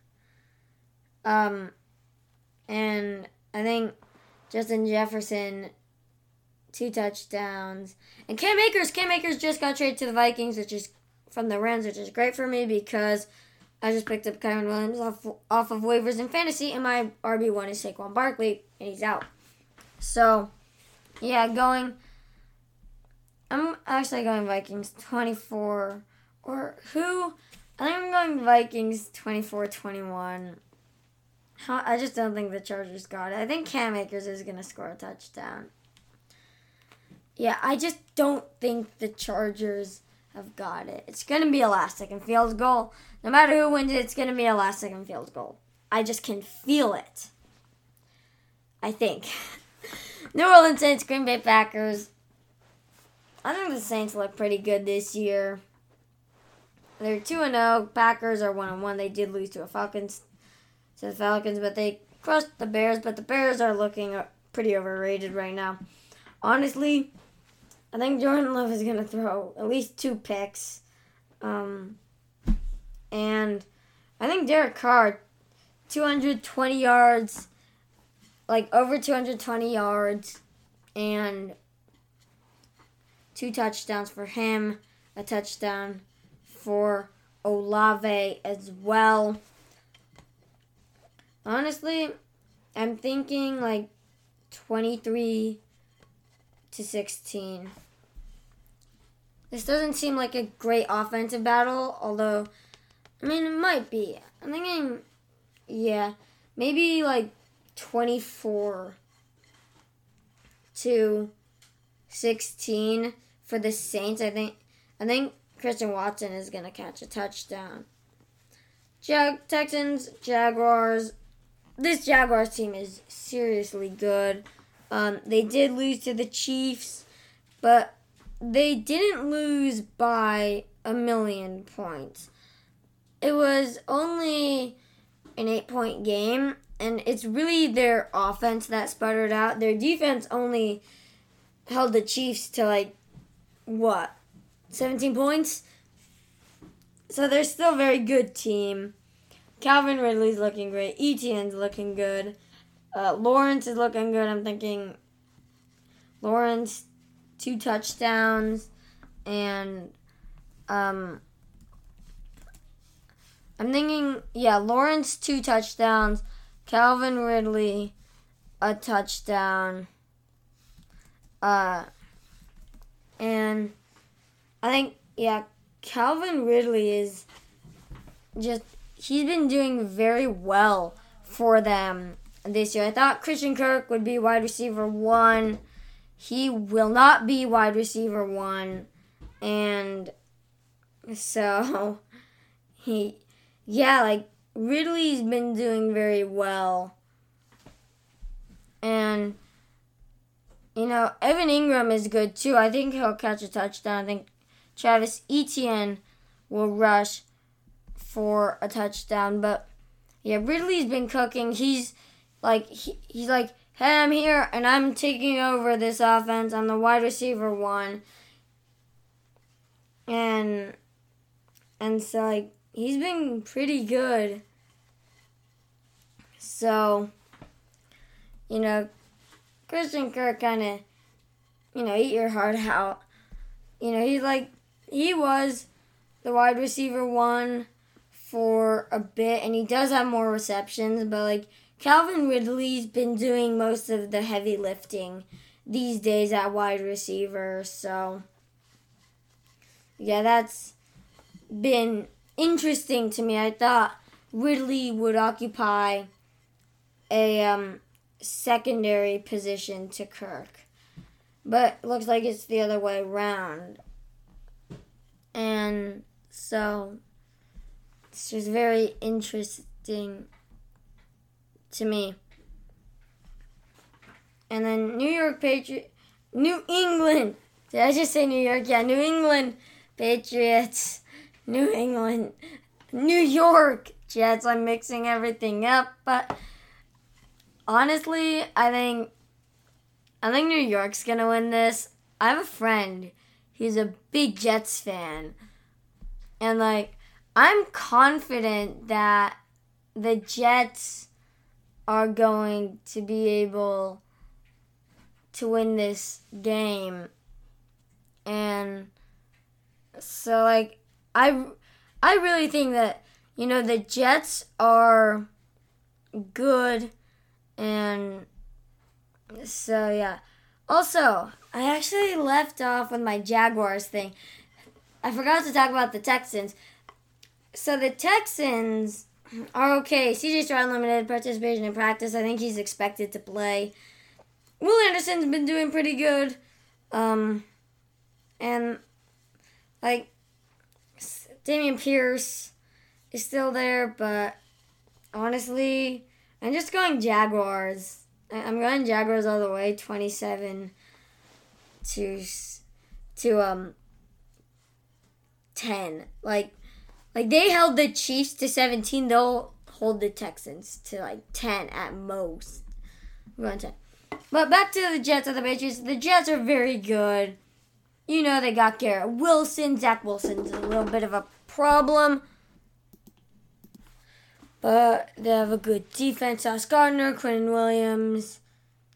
Um, and I think Justin Jefferson, two touchdowns. And Cam Akers, Cam Akers just got traded to the Vikings, which is from the Rams, which is great for me because I just picked up Kyren Williams off off of waivers in fantasy, and my RB one is Saquon Barkley, and he's out. So, yeah, going. I'm actually going Vikings 24 or who? I think I'm going Vikings 24-21. I just don't think the Chargers got it. I think Cam Akers is going to score a touchdown. Yeah, I just don't think the Chargers have got it. It's going to be a last second field goal. No matter who wins it, it's going to be a last second field goal. I just can feel it. I think. New Orleans Saints, Green Bay Packers. I think the Saints look pretty good this year. They're 2 0. Packers are 1 1. They did lose to a Falcons to the Falcons, but they crushed the Bears, but the Bears are looking pretty overrated right now. Honestly, I think Jordan Love is going to throw at least two picks. Um, and I think Derek Carr, 220 yards, like over 220 yards, and two touchdowns for him, a touchdown for Olave as well. Honestly, I'm thinking like 23 to 16. This doesn't seem like a great offensive battle, although, I mean, it might be. I'm thinking, yeah, maybe like 24 to 16 for the Saints. I think, I think Christian Watson is going to catch a touchdown. Jag- Texans, Jaguars. This Jaguars team is seriously good. Um, they did lose to the Chiefs, but they didn't lose by a million points. It was only an eight point game, and it's really their offense that sputtered out. Their defense only held the Chiefs to like, what, 17 points? So they're still a very good team. Calvin Ridley's looking great. Etienne's looking good. Uh, Lawrence is looking good. I'm thinking Lawrence, two touchdowns, and um, I'm thinking, yeah, Lawrence, two touchdowns. Calvin Ridley, a touchdown. Uh, and I think, yeah, Calvin Ridley is just, he's been doing very well for them this year. I thought Christian Kirk would be wide receiver one. He will not be wide receiver one. And so, he, yeah, like, Ridley's been doing very well. And, you know, Evan Engram is good too. I think he'll catch a touchdown. I think Travis Etienne will rush for a touchdown. But yeah, Ridley's been cooking. He's like he, he's like, hey, I'm here and I'm taking over this offense. I'm the wide receiver one. And and so like he's been pretty good. So you know, Christian Kirk kind of, you know, eat your heart out. You know, he's like he was the wide receiver one for a bit, and he does have more receptions, but like Calvin Ridley's been doing most of the heavy lifting these days at wide receiver, so yeah, that's been interesting to me. I thought Ridley would occupy a um, secondary position to Kirk, but looks like it's the other way around. And so it's just very interesting to me. And then New York Patriot, New England. Did I just say New York? Yeah, New England Patriots, New England, New York Jets. I'm mixing everything up, but honestly, I think I think New York's gonna win this. I have a friend He's a big Jets fan. And like I'm confident that the Jets are going to be able to win this game. And so like I I really think that you know, the Jets are good, and so yeah. Also, I actually left off with my Jaguars thing. I forgot to talk about the Texans. So the Texans are okay. CJ Stroud limited participation in practice. I think he's expected to play. Will Anderson's been doing pretty good. Um, and like Dameon Pierce is still there, but honestly, I'm just going Jaguars. I'm going Jaguars all the way, 27 to to um 10. Like like they held the Chiefs to 17, they'll hold the Texans to like 10 at most. Going 10. But back to the Jets and the Patriots. The Jets are very good. You know they got Garrett Wilson. Zach Wilson's a little bit of a problem. But they have a good defense. Sauce Gardner, Quinn Williams,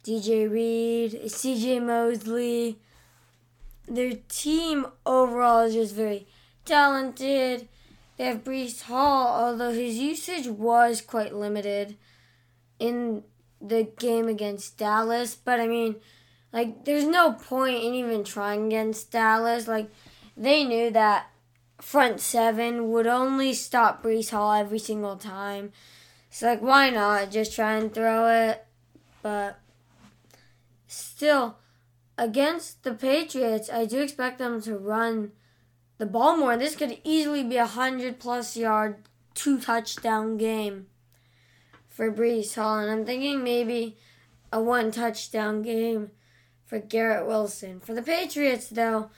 DJ Reed, CJ Mosley. Their team overall is just very talented. They have Breece Hall, although his usage was quite limited in the game against Dallas. But I mean, like, there's no point in even trying against Dallas. Like, they knew that front seven would only stop Breece Hall every single time. So, like, why not just try and throw it? But still, against the Patriots, I do expect them to run the ball more. This could easily be a 100 plus yard, two touchdown game for Breece Hall. And I'm thinking maybe a one touchdown game for Garrett Wilson. For the Patriots, though,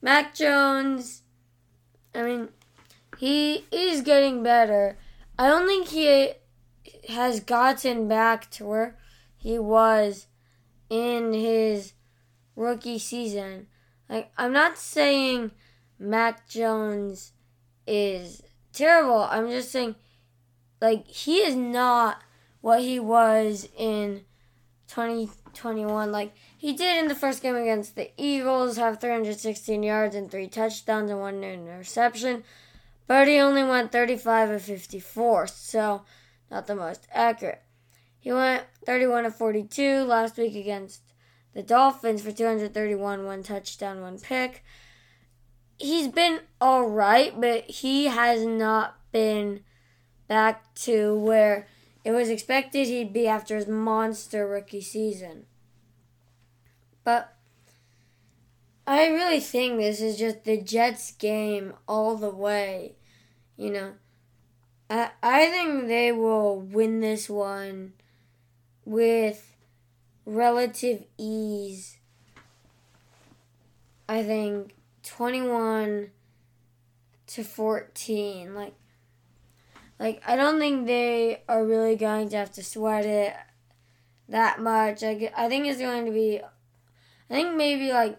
Mac Jones I mean, he is getting better. I don't think he has gotten back to where he was in his rookie season. Like, I'm not saying Mac Jones is terrible. I'm just saying, like, he is not what he was in 2021. Like, he did in the first game against the Eagles have 316 yards and three touchdowns and one interception, but he only went 35 of 54, so not the most accurate. He went 31 of 42 last week against the Dolphins for 231, one touchdown, one pick. He's been all right, but he has not been back to where it was expected he'd be after his monster rookie season. But I really think this is just the Jets game all the way. You know, I I think they will win this one with relative ease. I think 21 to 14 like like I don't think they are really going to have to sweat it that much. I, I think it's going to be I think maybe like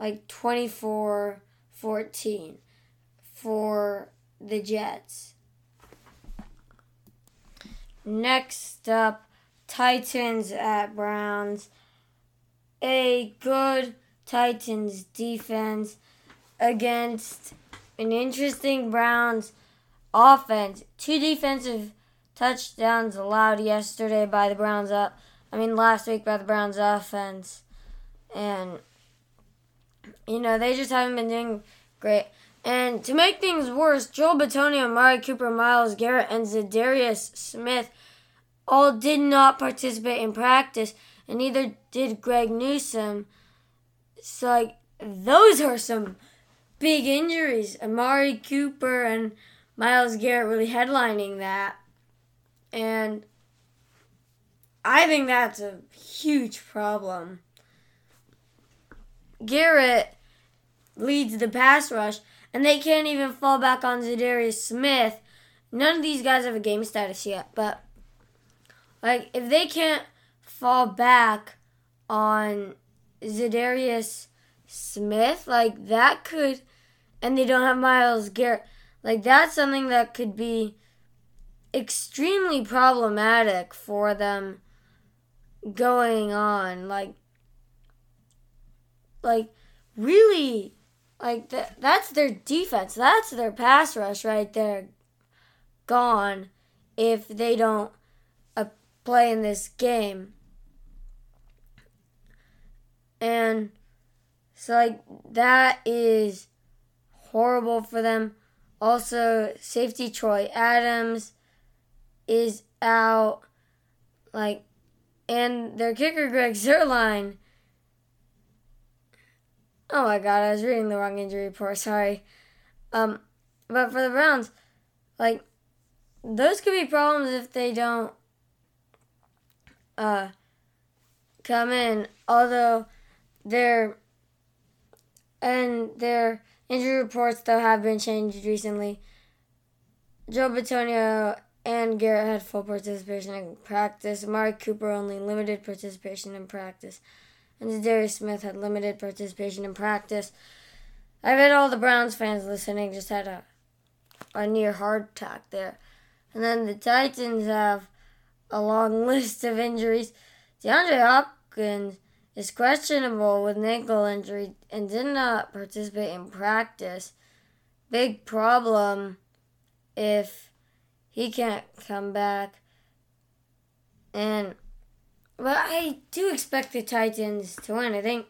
like 24 14 for the Jets. Next up, Titans at Browns. A good Titans defense against an interesting Browns offense. Two defensive touchdowns allowed yesterday by the Browns up. I mean last week by the Browns offense. And, you know, they just haven't been doing great. And to make things worse, Joel Bitonio, Amari Cooper, Myles Garrett, and Za'Darius Smith all did not participate in practice, and neither did Greg Newsome. So, like, those are some big injuries. Amari Cooper and Myles Garrett really headlining that. And I think that's a huge problem. Garrett leads the pass rush, and they can't even fall back on Za'Darius Smith. None of these guys have a game status yet, but like if they can't fall back on Za'Darius Smith, like that could, and they don't have Myles Garrett, like that's something that could be extremely problematic for them going on. Like like really like th- that's their defense. That's their pass rush right there. gone if they don't uh, play in this game. And so, like, that is horrible for them. Also, safety Troy Adams is out. Like, and their kicker, Greg Zuerlein. Oh my god, I was reading the wrong injury report. Sorry. Um, but for the Browns, like, those could be problems if they don't uh, come in. Although their and their injury reports though have been changed recently. Joe Bitonio and Garrett had full participation in practice. Amari Cooper only limited participation in practice. And Darius Smith had limited participation in practice. I bet all the Browns fans listening just had a a near heart attack there. And then the Titans have a long list of injuries. DeAndre Hopkins is questionable with an ankle injury and did not participate in practice. Big problem if he can't come back. And but I do expect the Titans to win. I think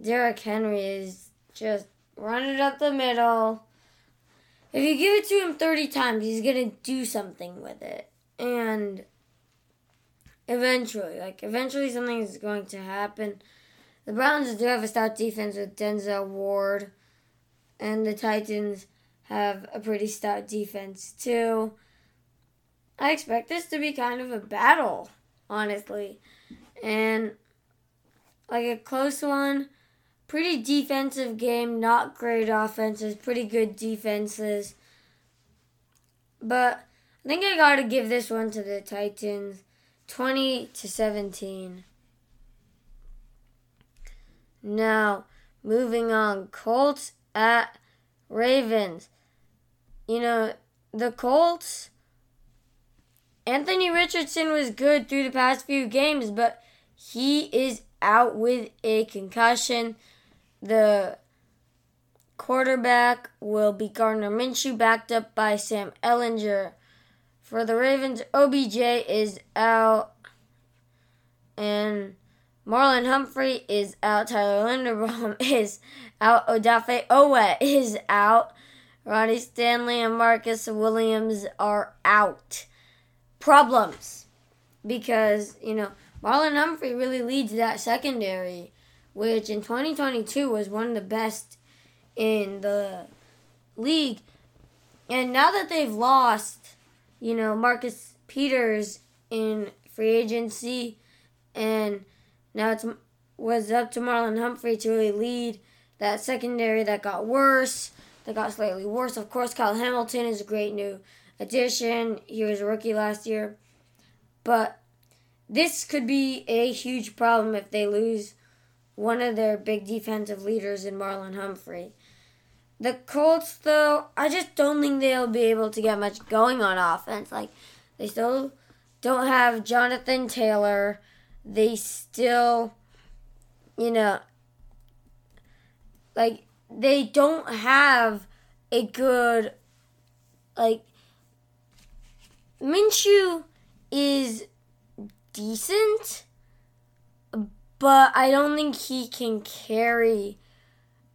Derrick Henry is just running up the middle. If you give it to him 30 times, he's going to do something with it. And eventually, like, eventually something is going to happen. The Browns do have a stout defense with Denzel Ward, and the Titans have a pretty stout defense, too. I expect this to be kind of a battle, honestly. And, like, a close one pretty defensive game, not great offenses, pretty good defenses. But I think I got to give this one to the Titans 20 to 17. Now, moving on, Colts at Ravens. You know, the Colts Anthony Richardson was good through the past few games, but he is out with a concussion. The quarterback will be Gardner Minshew, backed up by Sam Ehlinger. For the Ravens, OBJ is out, and Marlon Humphrey is out. Tyler Linderbaum is out. Odafe Oweh is out. Ronnie Stanley and Marcus Williams are out. Problems. Because, you know, Marlon Humphrey really leads that secondary which in 2022 was one of the best in the league. And now that they've lost, you know, Marcus Peters in free agency, and now it's was up to Marlon Humphrey to really lead that secondary that got worse, that got slightly worse. Of course, Kyle Hamilton is a great new addition. He was a rookie last year. But this could be a huge problem if they lose one of their big defensive leaders in Marlon Humphrey. The Colts, though, I just don't think they'll be able to get much going on offense. Like, they still don't have Jonathan Taylor. They still, you know, like, they don't have a good, like, Minshew is decent but I don't think he can carry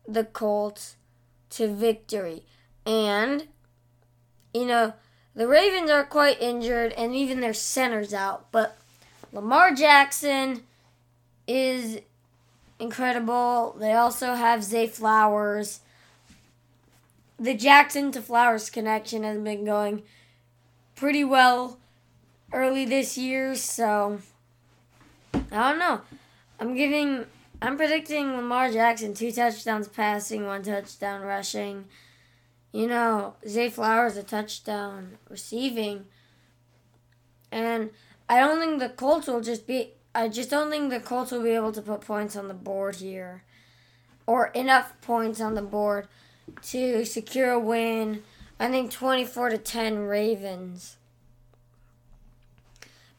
the Colts to victory. And, you know, the Ravens are quite injured, and even their center's out. But Lamar Jackson is incredible. They also have Zay Flowers. The Jackson to Flowers connection has been going pretty well early this year, so I don't know. I'm giving. I'm predicting Lamar Jackson two touchdowns passing, one touchdown rushing. You know, Zay Flowers a touchdown receiving. And I don't think the Colts will just be. I just don't think the Colts will be able to put points on the board here, or enough points on the board to secure a win. I think 24 to 10 Ravens.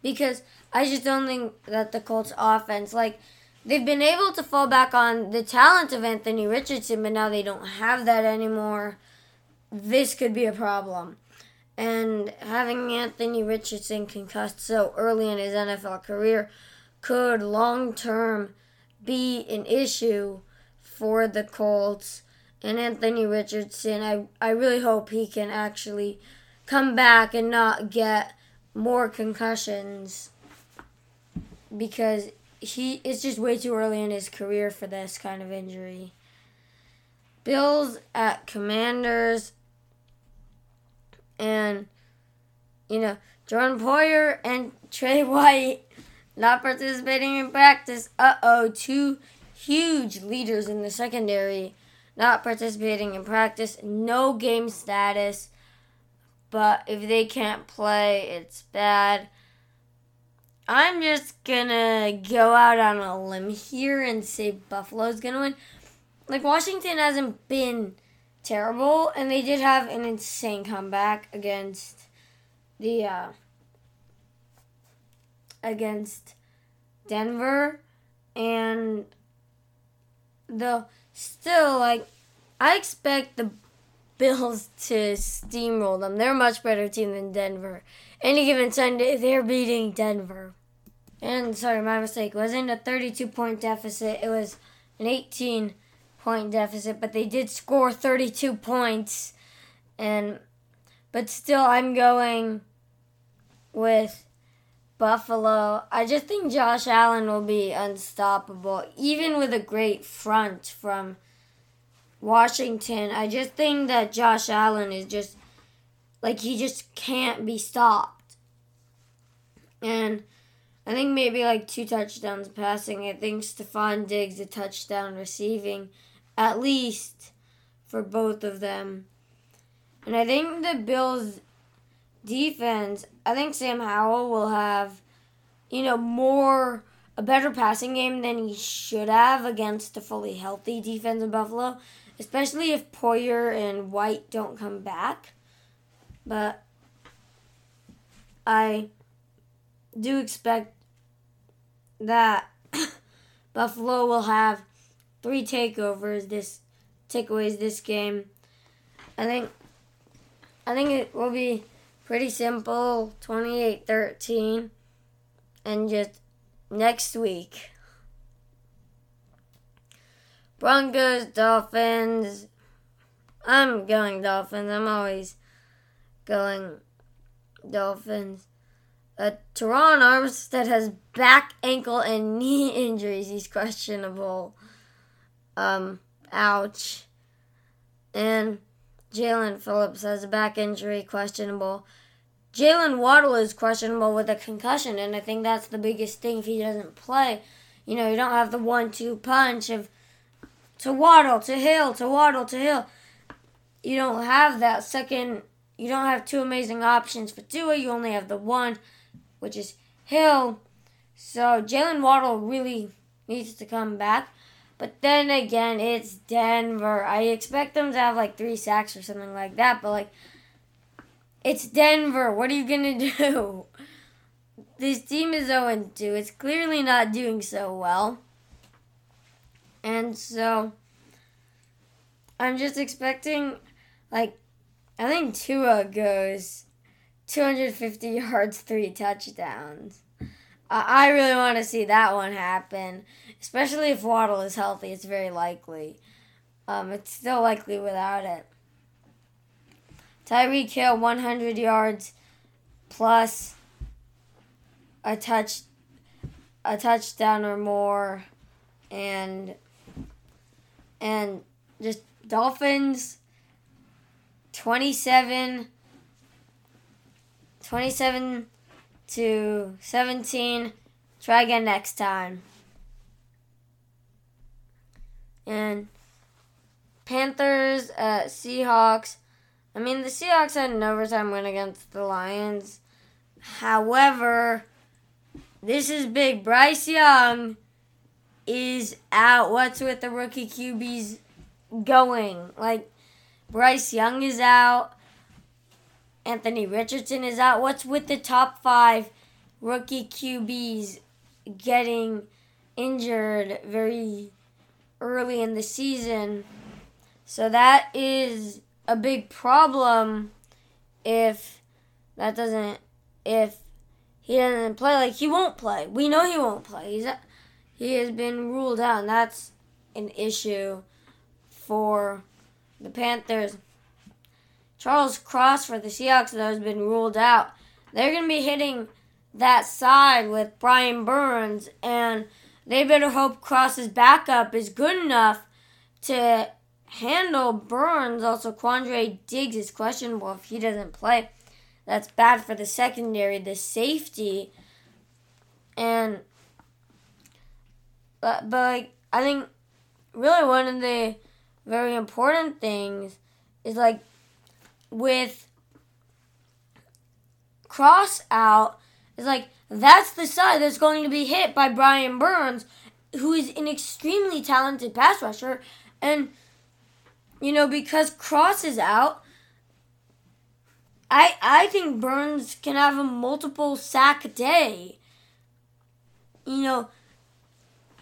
Because I just don't think that the Colts offense, like, they've been able to fall back on the talent of Anthony Richardson, but now they don't have that anymore. This could be a problem. And having Anthony Richardson concussed so early in his NFL career could long term be an issue for the Colts. And Anthony Richardson, I, I really hope he can actually come back and not get more concussions because he it's just way too early in his career for this kind of injury. Bills at Commanders and you know Jordan Poyer and Tre White not participating in practice. Uh oh, two huge leaders in the secondary not participating in practice. No game status. But if they can't play, it's bad. I'm just gonna go out on a limb here and say Buffalo's gonna win. Like, Washington hasn't been terrible, and they did have an insane comeback against the, uh, against Denver, and the still like I expect the Bills to steamroll them. They're a much better team than Denver. Any given Sunday, they're beating Denver. And sorry, my mistake. Wasn't a 32 point deficit. It was an 18 point deficit, but they did score 32 points. And but still, I'm going with Buffalo. I just think Josh Allen will be unstoppable, even with a great front from Washington. I just think that Josh Allen is just like he just can't be stopped. And I think maybe like two touchdowns passing. I think Stefon Diggs a touchdown receiving, at least for both of them. And I think the Bills defense, I think Sam Howell will have, you know, more a better passing game than he should have against a fully healthy defense in Buffalo, especially if Poyer and White don't come back. But I do expect that Buffalo will have three takeovers this takeaways this game. I think I think it will be pretty simple 28-13 and just next week Broncos Dolphins I'm going Dolphins. I'm always going Dolphins. Uh, Terron Armstead has back, ankle, and knee injuries. He's questionable. Um, ouch. And Jaelan Phillips has a back injury, questionable. Jaylen Waddle is questionable with a concussion, and I think that's the biggest thing if he doesn't play. You know, you don't have the one two punch of to Waddle, to Hill, to Waddle, to Hill. You don't have that second you don't have two amazing options for Tua. You only have the one, which is Hill. So Jaylen Waddle really needs to come back. But then again, it's Denver. I expect them to have like three sacks or something like that. But like, it's Denver. What are you gonna do? This team is 0 2. It's clearly not doing so well. And so, I'm just expecting like I think Tua goes 250 yards, three touchdowns. I really want to see that one happen, especially if Waddle is healthy. It's very likely. Um, it's still likely without it. Tyreek Hill, 100 yards plus a touch, a touchdown or more, and and just Dolphins 27 27 to 17. Try again next time. And Panthers uh, Seahawks. I mean, the Seahawks had an overtime win against the Lions. However, this is big. Bryce Young is out. What's with the rookie QBs going? Like, Bryce Young is out. Anthony Richardson is out. What's with the top five rookie QBs getting injured very early in the season? So that is a big problem if that doesn't if he doesn't play like he won't play. We know he won't play. He's he has been ruled out, and that's an issue for the Panthers. Charles Cross for the Seahawks though has been ruled out. They're going to be hitting that side with Brian Burns, and they better hope Cross's backup is good enough to handle Burns. Also, Quandre Diggs is questionable if he doesn't play. That's bad for the secondary, the safety, and but, but like I think really one of the very important things is like with cross out is like that's the side that's going to be hit by Brian Burns, who is an extremely talented pass rusher. And, you know, because Cross is out, I, I think Burns can have a multiple sack day. You know,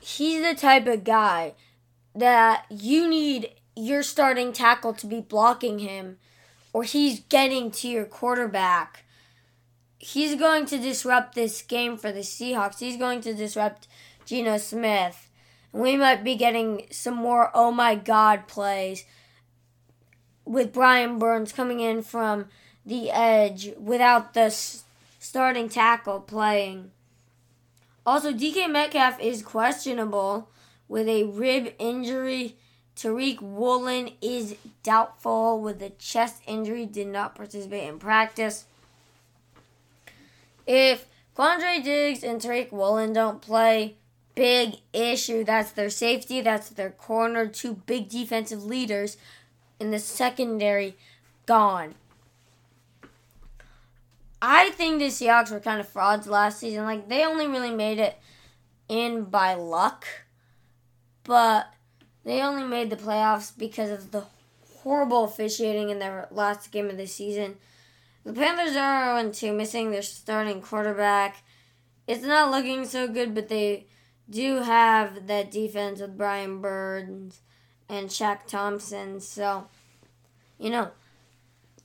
he's the type of guy that you need your starting tackle to be blocking him or he's getting to your quarterback he's going to disrupt this game for the Seahawks. He's going to disrupt Geno Smith. We might be getting some more oh my god plays with Brian Burns coming in from the edge without the starting tackle playing. Also, DK Metcalf is questionable with a rib injury. Tariq Woolen is doubtful with a chest injury, did not participate in practice. If Quandre Diggs and Tariq Woolen don't play, big issue. That's their safety, that's their corner, two big defensive leaders in the secondary gone. I think the Seahawks were kind of frauds last season. Like they only really made it in by luck, but they only made the playoffs because of the horrible officiating in their last game of the season. The Panthers are 0 2, missing their starting quarterback. It's not looking so good, but they do have that defense with Brian Burns and Shaq Thompson. So, you know,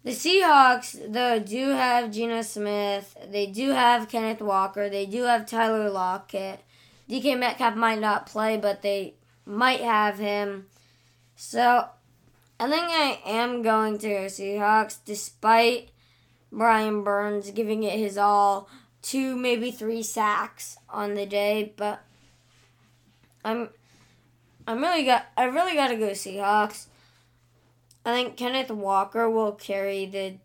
the Seahawks, though, do have Geno Smith. They do have Kenneth Walker. They do have Tyler Lockett. DK Metcalf might not play, but they might have him. So, I think I am going to Seahawks, despite Brian Burns giving it his all, two maybe three sacks on the day, but I'm I'm really got I really got to go Seahawks. I think Kenneth Walker will carry the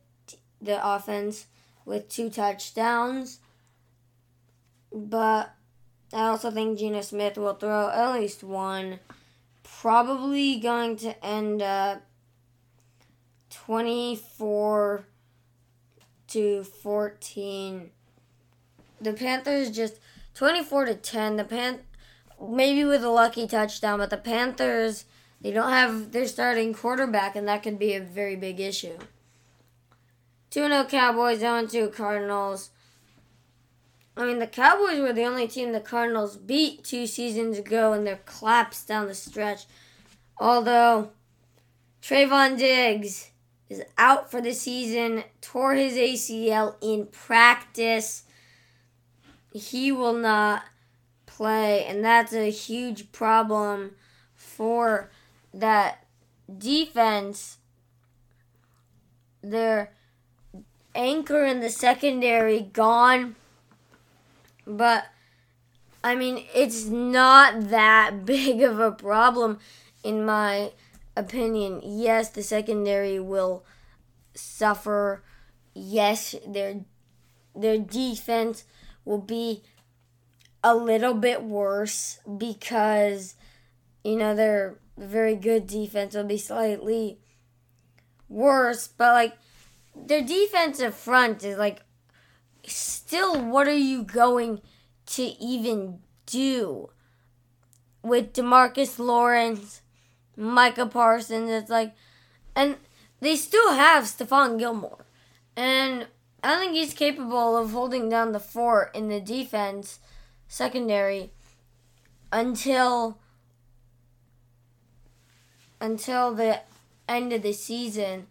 the offense with two touchdowns, but I also think Geno Smith will throw at least one. Probably going to end up 24 to 14. The Panthers just 24 to 10. The Pan maybe with a lucky touchdown, but the Panthers they don't have their starting quarterback and that could be a very big issue. 2-0 Cowboys, 0-2 Cardinals. I mean, the Cowboys were the only team the Cardinals beat two seasons ago in their collapse down the stretch. Although, Trevon Diggs is out for the season, tore his ACL in practice. He will not play, and that's a huge problem for that defense. Their anchor in the secondary gone, but I mean, it's not that big of a problem in my opinion, yes, the secondary will suffer. Yes, their their defense will be a little bit worse because you know their very good defense will be slightly worse, but like their defensive front is like still what are you going to even do with Demarcus Lawrence Micah Parsons. It's like, and they still have Stephon Gilmore. And I think he's capable of holding down the fort in the defense secondary until until the end of the season.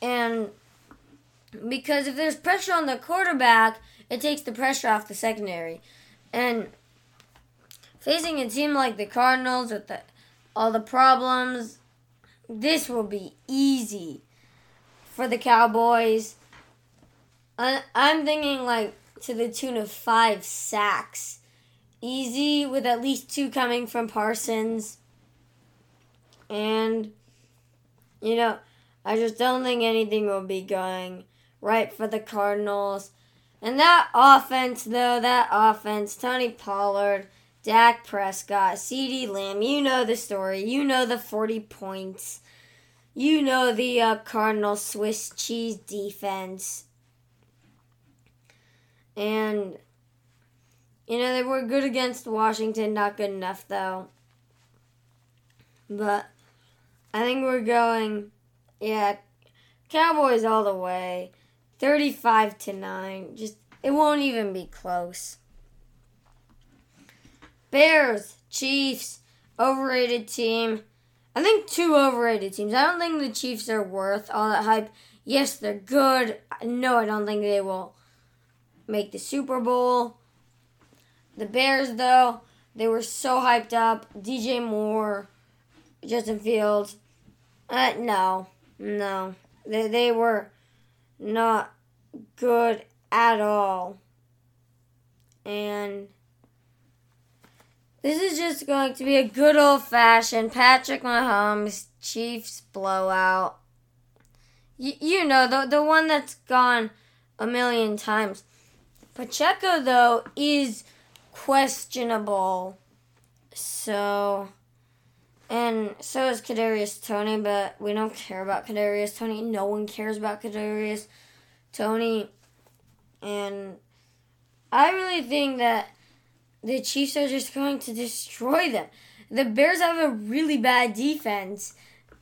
And because if there's pressure on the quarterback, it takes the pressure off the secondary. And facing a team like the Cardinals with the, all the problems, this will be easy for the Cowboys. I, I'm thinking like to the tune of five sacks. Easy with at least two coming from Parsons. And, you know, I just don't think anything will be going right for the Cardinals. And that offense, though, that offense, Tony Pollard, Dak Prescott, CeeDee Lamb, you know the story. You know the 40 points. You know the uh, Cardinal Swiss cheese defense. And, you know, they were good against Washington, not good enough, though. But I think we're going, yeah, Cowboys all the way. 35 to 9. Just it won't even be close. Bears, Chiefs, overrated team. I think two overrated teams. I don't think the Chiefs are worth all that hype. Yes, they're good. No, I don't think they will make the Super Bowl. The Bears, though, they were so hyped up. DJ Moore, Justin Fields. Uh, no, no. They, they were not good at all. And this is just going to be a good old fashioned Patrick Mahomes Chiefs blowout. Y- you know, the, the one that's gone a million times. Pacheco, though, is questionable. So, and so is Kadarius Toney, but we don't care about Kadarius Toney. No one cares about Kadarius Toney. And I really think that the Chiefs are just going to destroy them. The Bears have a really bad defense.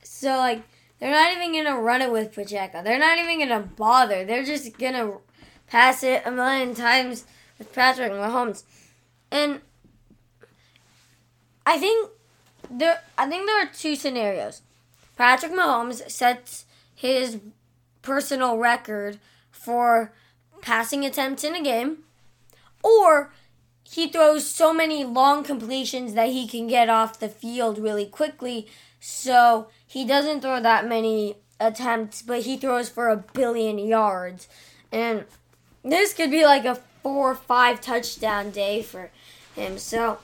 So, like, they're not even to run it with Pacheco. They're not even to bother. They're just to pass it a million times with Patrick Mahomes. And I think there I think there are two scenarios. Patrick Mahomes sets his personal record for passing attempts in a game, or he throws so many long completions that he can get off the field really quickly. So he doesn't throw that many attempts, but he throws for a billion yards. And this could be like a four or five touchdown day for him. So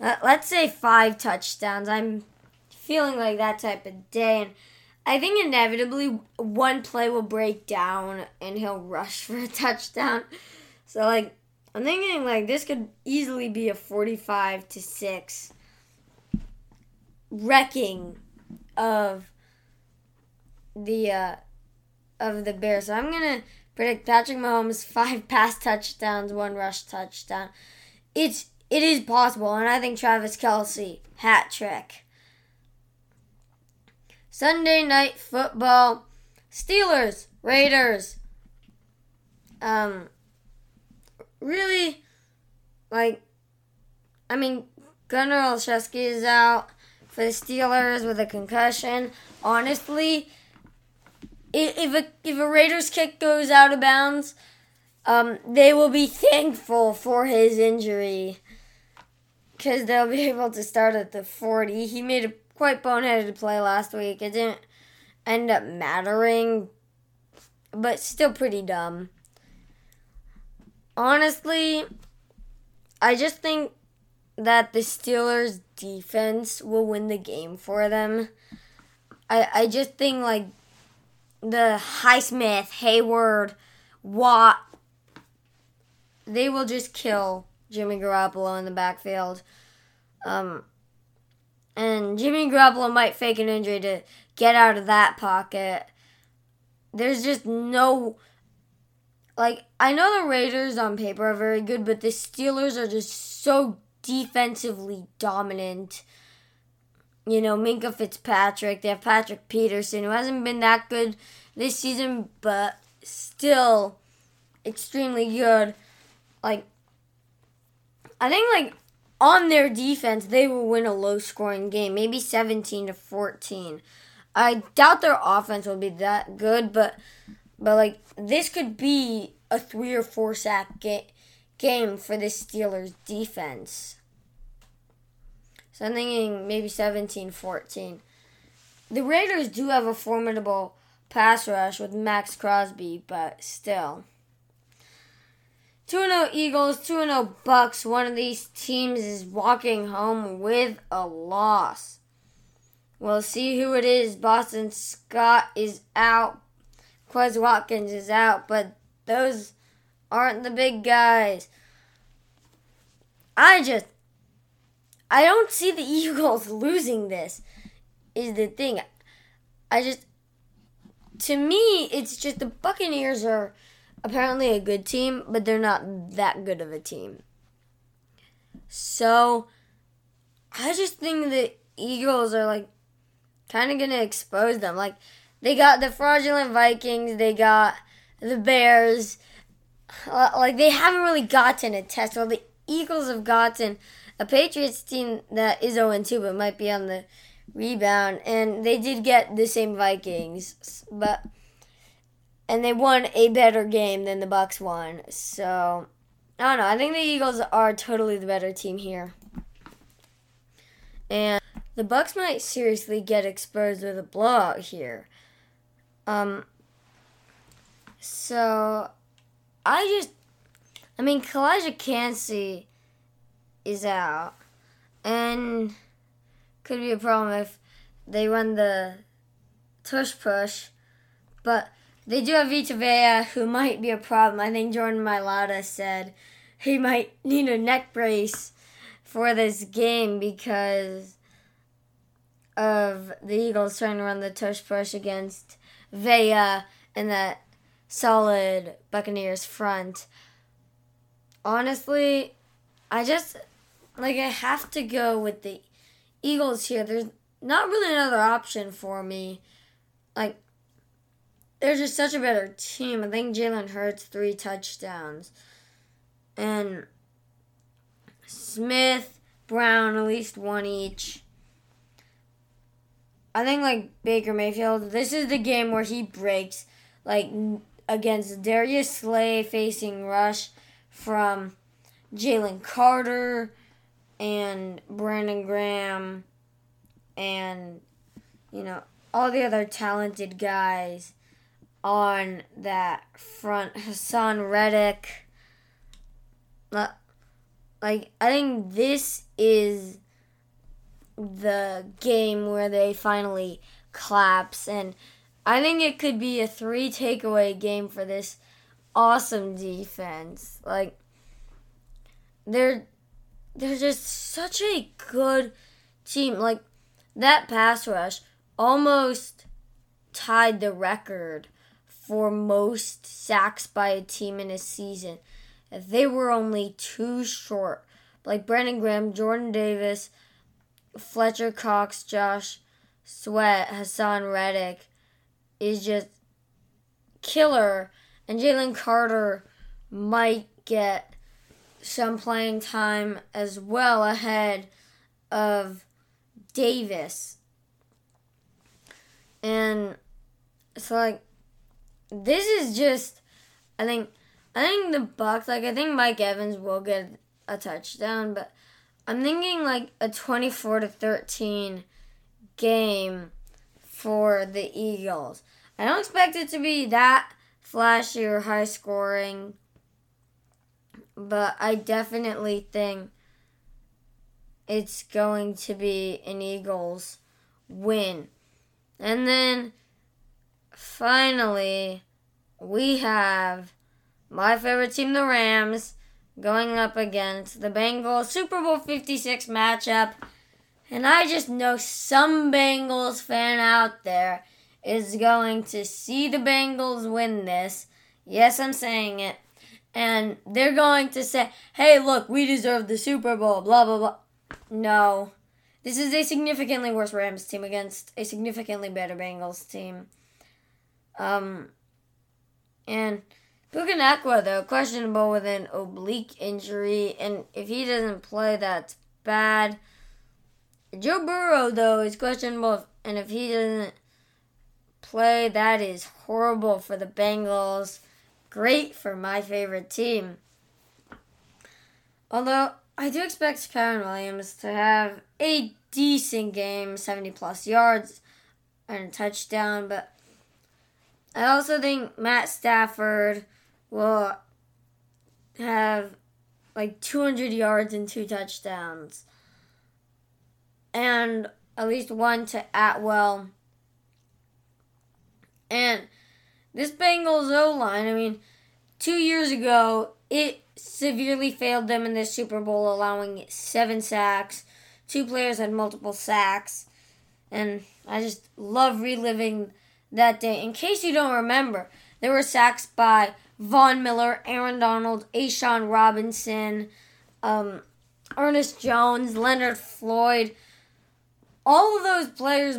let's say five touchdowns. I'm feeling like that type of day. And I think inevitably one play will break down and he'll rush for a touchdown. So, like, I'm thinking like this could easily be a 45 to 6 wrecking of the uh, of the Bears. So I'm gonna predict Patrick Mahomes five pass touchdowns, one rush touchdown. It's it is possible, and I think Travis Kelce hat trick. Sunday night football, Steelers, Raiders. Um, really, like, I mean, Gunnar Olszewski is out for the Steelers with a concussion. Honestly, if a if a Raiders kick goes out of bounds, um, they will be thankful for his injury because they'll be able to start at the 40. He made a quite boneheaded play last week. It didn't end up mattering, but still pretty dumb. Honestly, I just think that the Steelers defense will win the game for them. I I just think like the Highsmith, Hayward, Watt, they will just kill Jimmy Garoppolo in the backfield. Um, and Jimmy Garoppolo might fake an injury to get out of that pocket. There's just no. Like, I know the Raiders on paper are very good, but the Steelers are just so defensively dominant. You know, Minkah Fitzpatrick, they have Patrick Peterson, who hasn't been that good this season, but still extremely good. Like, I think, like, on their defense, they will win a low scoring game, maybe 17 to 14. I doubt their offense will be that good, but But like this could be a three or four sack ga- game for the Steelers defense. So I'm thinking maybe 17 14. The Raiders do have a formidable pass rush with Maxx Crosby, but still. 2 0 Eagles, 2 0 Bucs. One of these teams is walking home with a loss. We'll see who it is. Boston Scott is out. Quez Watkins is out, but those aren't the big guys. I just I don't see the Eagles losing this. Is the thing. I just to me it's just the Buccaneers are apparently a good team, but they're not that good of a team. So I just think the Eagles are like kind of going to expose them. Like they got the fraudulent Vikings, they got the Bears. Uh, like they haven't really gotten a test. Well, the Eagles have gotten a Patriots team that is 0 2 but might be on the rebound, and they did get the same Vikings, but and they won a better game than the Bucs won. So I don't know. I think the Eagles are totally the better team here, and the Bucs might seriously get exposed with a blowout here. Um. So I just, I mean, Calijah Kancey is out, and could be a problem if they run the tush push, but they do have Vita Vea, who might be a problem. I think Jordan Mailata said he might need a neck brace for this game because of the Eagles trying to run the tush push against Vea and that solid Buccaneers front. Honestly, I just like I have to go with the Eagles here. There's not really another option for me. Like they're just such a better team. I think Jalen Hurts three touchdowns. And Smith, Brown, at least one each. I think like Baker Mayfield, this is the game where he breaks like against Darius Slay facing rush from Jalen Carter and Brandon Graham and you know all the other talented guys on that front Haason Reddick like I think this is the game where they finally collapse and I think it could be a three takeaway game for this awesome defense. Like they're they're just such a good team. Like that pass rush almost tied the record for most sacks by a team in a season. They were only two short. Like Brandon Graham, Jordan Davis, Fletcher Cox, Josh Sweat, Haason Reddick is just killer, and Jalen Carter might get some playing time as well ahead of Davis. And it's like this is just I think I think the Bucs like I think Mike Evans will get a touchdown, but I'm thinking like a 24 to 13 game for the Eagles. I don't expect it to be that flashy or high scoring, but I definitely think it's going to be an Eagles win. And then finally, we have my favorite team, the Rams, going up against the Bengals Super Bowl 56 matchup. And I just know some Bengals fan out there is going to see the Bengals win this. Yes, I'm saying it. And they're going to say, hey, look, we deserve the Super Bowl, blah, blah, blah. No. This is a significantly worse Rams team against a significantly better Bengals team. Um, and Puka Nacua, though, questionable with an oblique injury, and if he doesn't play, that's bad. Joe Burrow, though, is questionable, and if he doesn't play. That is horrible for the Bengals. Great for my favorite team. Although I do expect Kyren Williams to have a decent game, 70 plus yards and a touchdown, but I also think Matt Stafford will have like 200 yards and two touchdowns. And at least one to Atwell. And this Bengals O line, I mean, two years ago, it severely failed them in the Super Bowl, allowing seven sacks. Two players had multiple sacks. And I just love reliving that day. In case you don't remember, there were sacks by Von Miller, Aaron Donald, A'Shawn Robinson, um, Ernest Jones, Leonard Floyd. All of those players,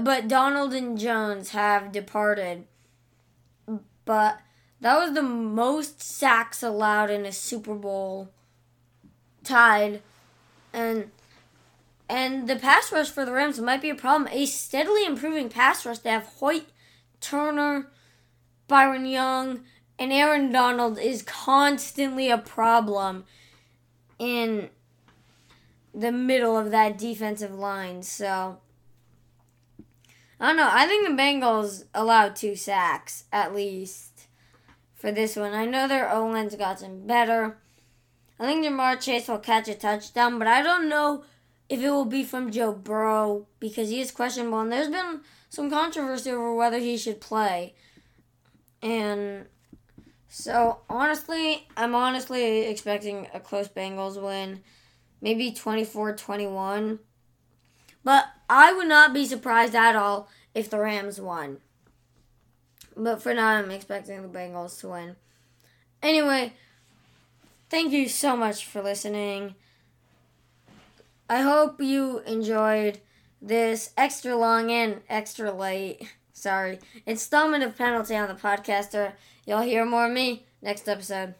but Donald and Jones have departed. But that was the most sacks allowed in a Super Bowl, tied, and and the pass rush for the Rams might be a problem. A steadily improving pass rush. They have Hoyt, Turner, Byron Young, and Aaron Donald is constantly a problem in the middle of that defensive line. So I don't know. I think the Bengals allowed two sacks at least for this one. I know their O line's gotten better. I think Ja'Marr Chase will catch a touchdown, but I don't know if it will be from Joe Burrow because he is questionable, and there's been some controversy over whether he should play. And so honestly, I'm honestly expecting a close Bengals win, maybe 24-21. But I would not be surprised at all if the Rams won. But for now, I'm expecting the Bengals to win. Anyway, thank you so much for listening. I hope you enjoyed this extra long and extra late, sorry, installment of Penalty on the Podcaster. You'll hear more of me next episode.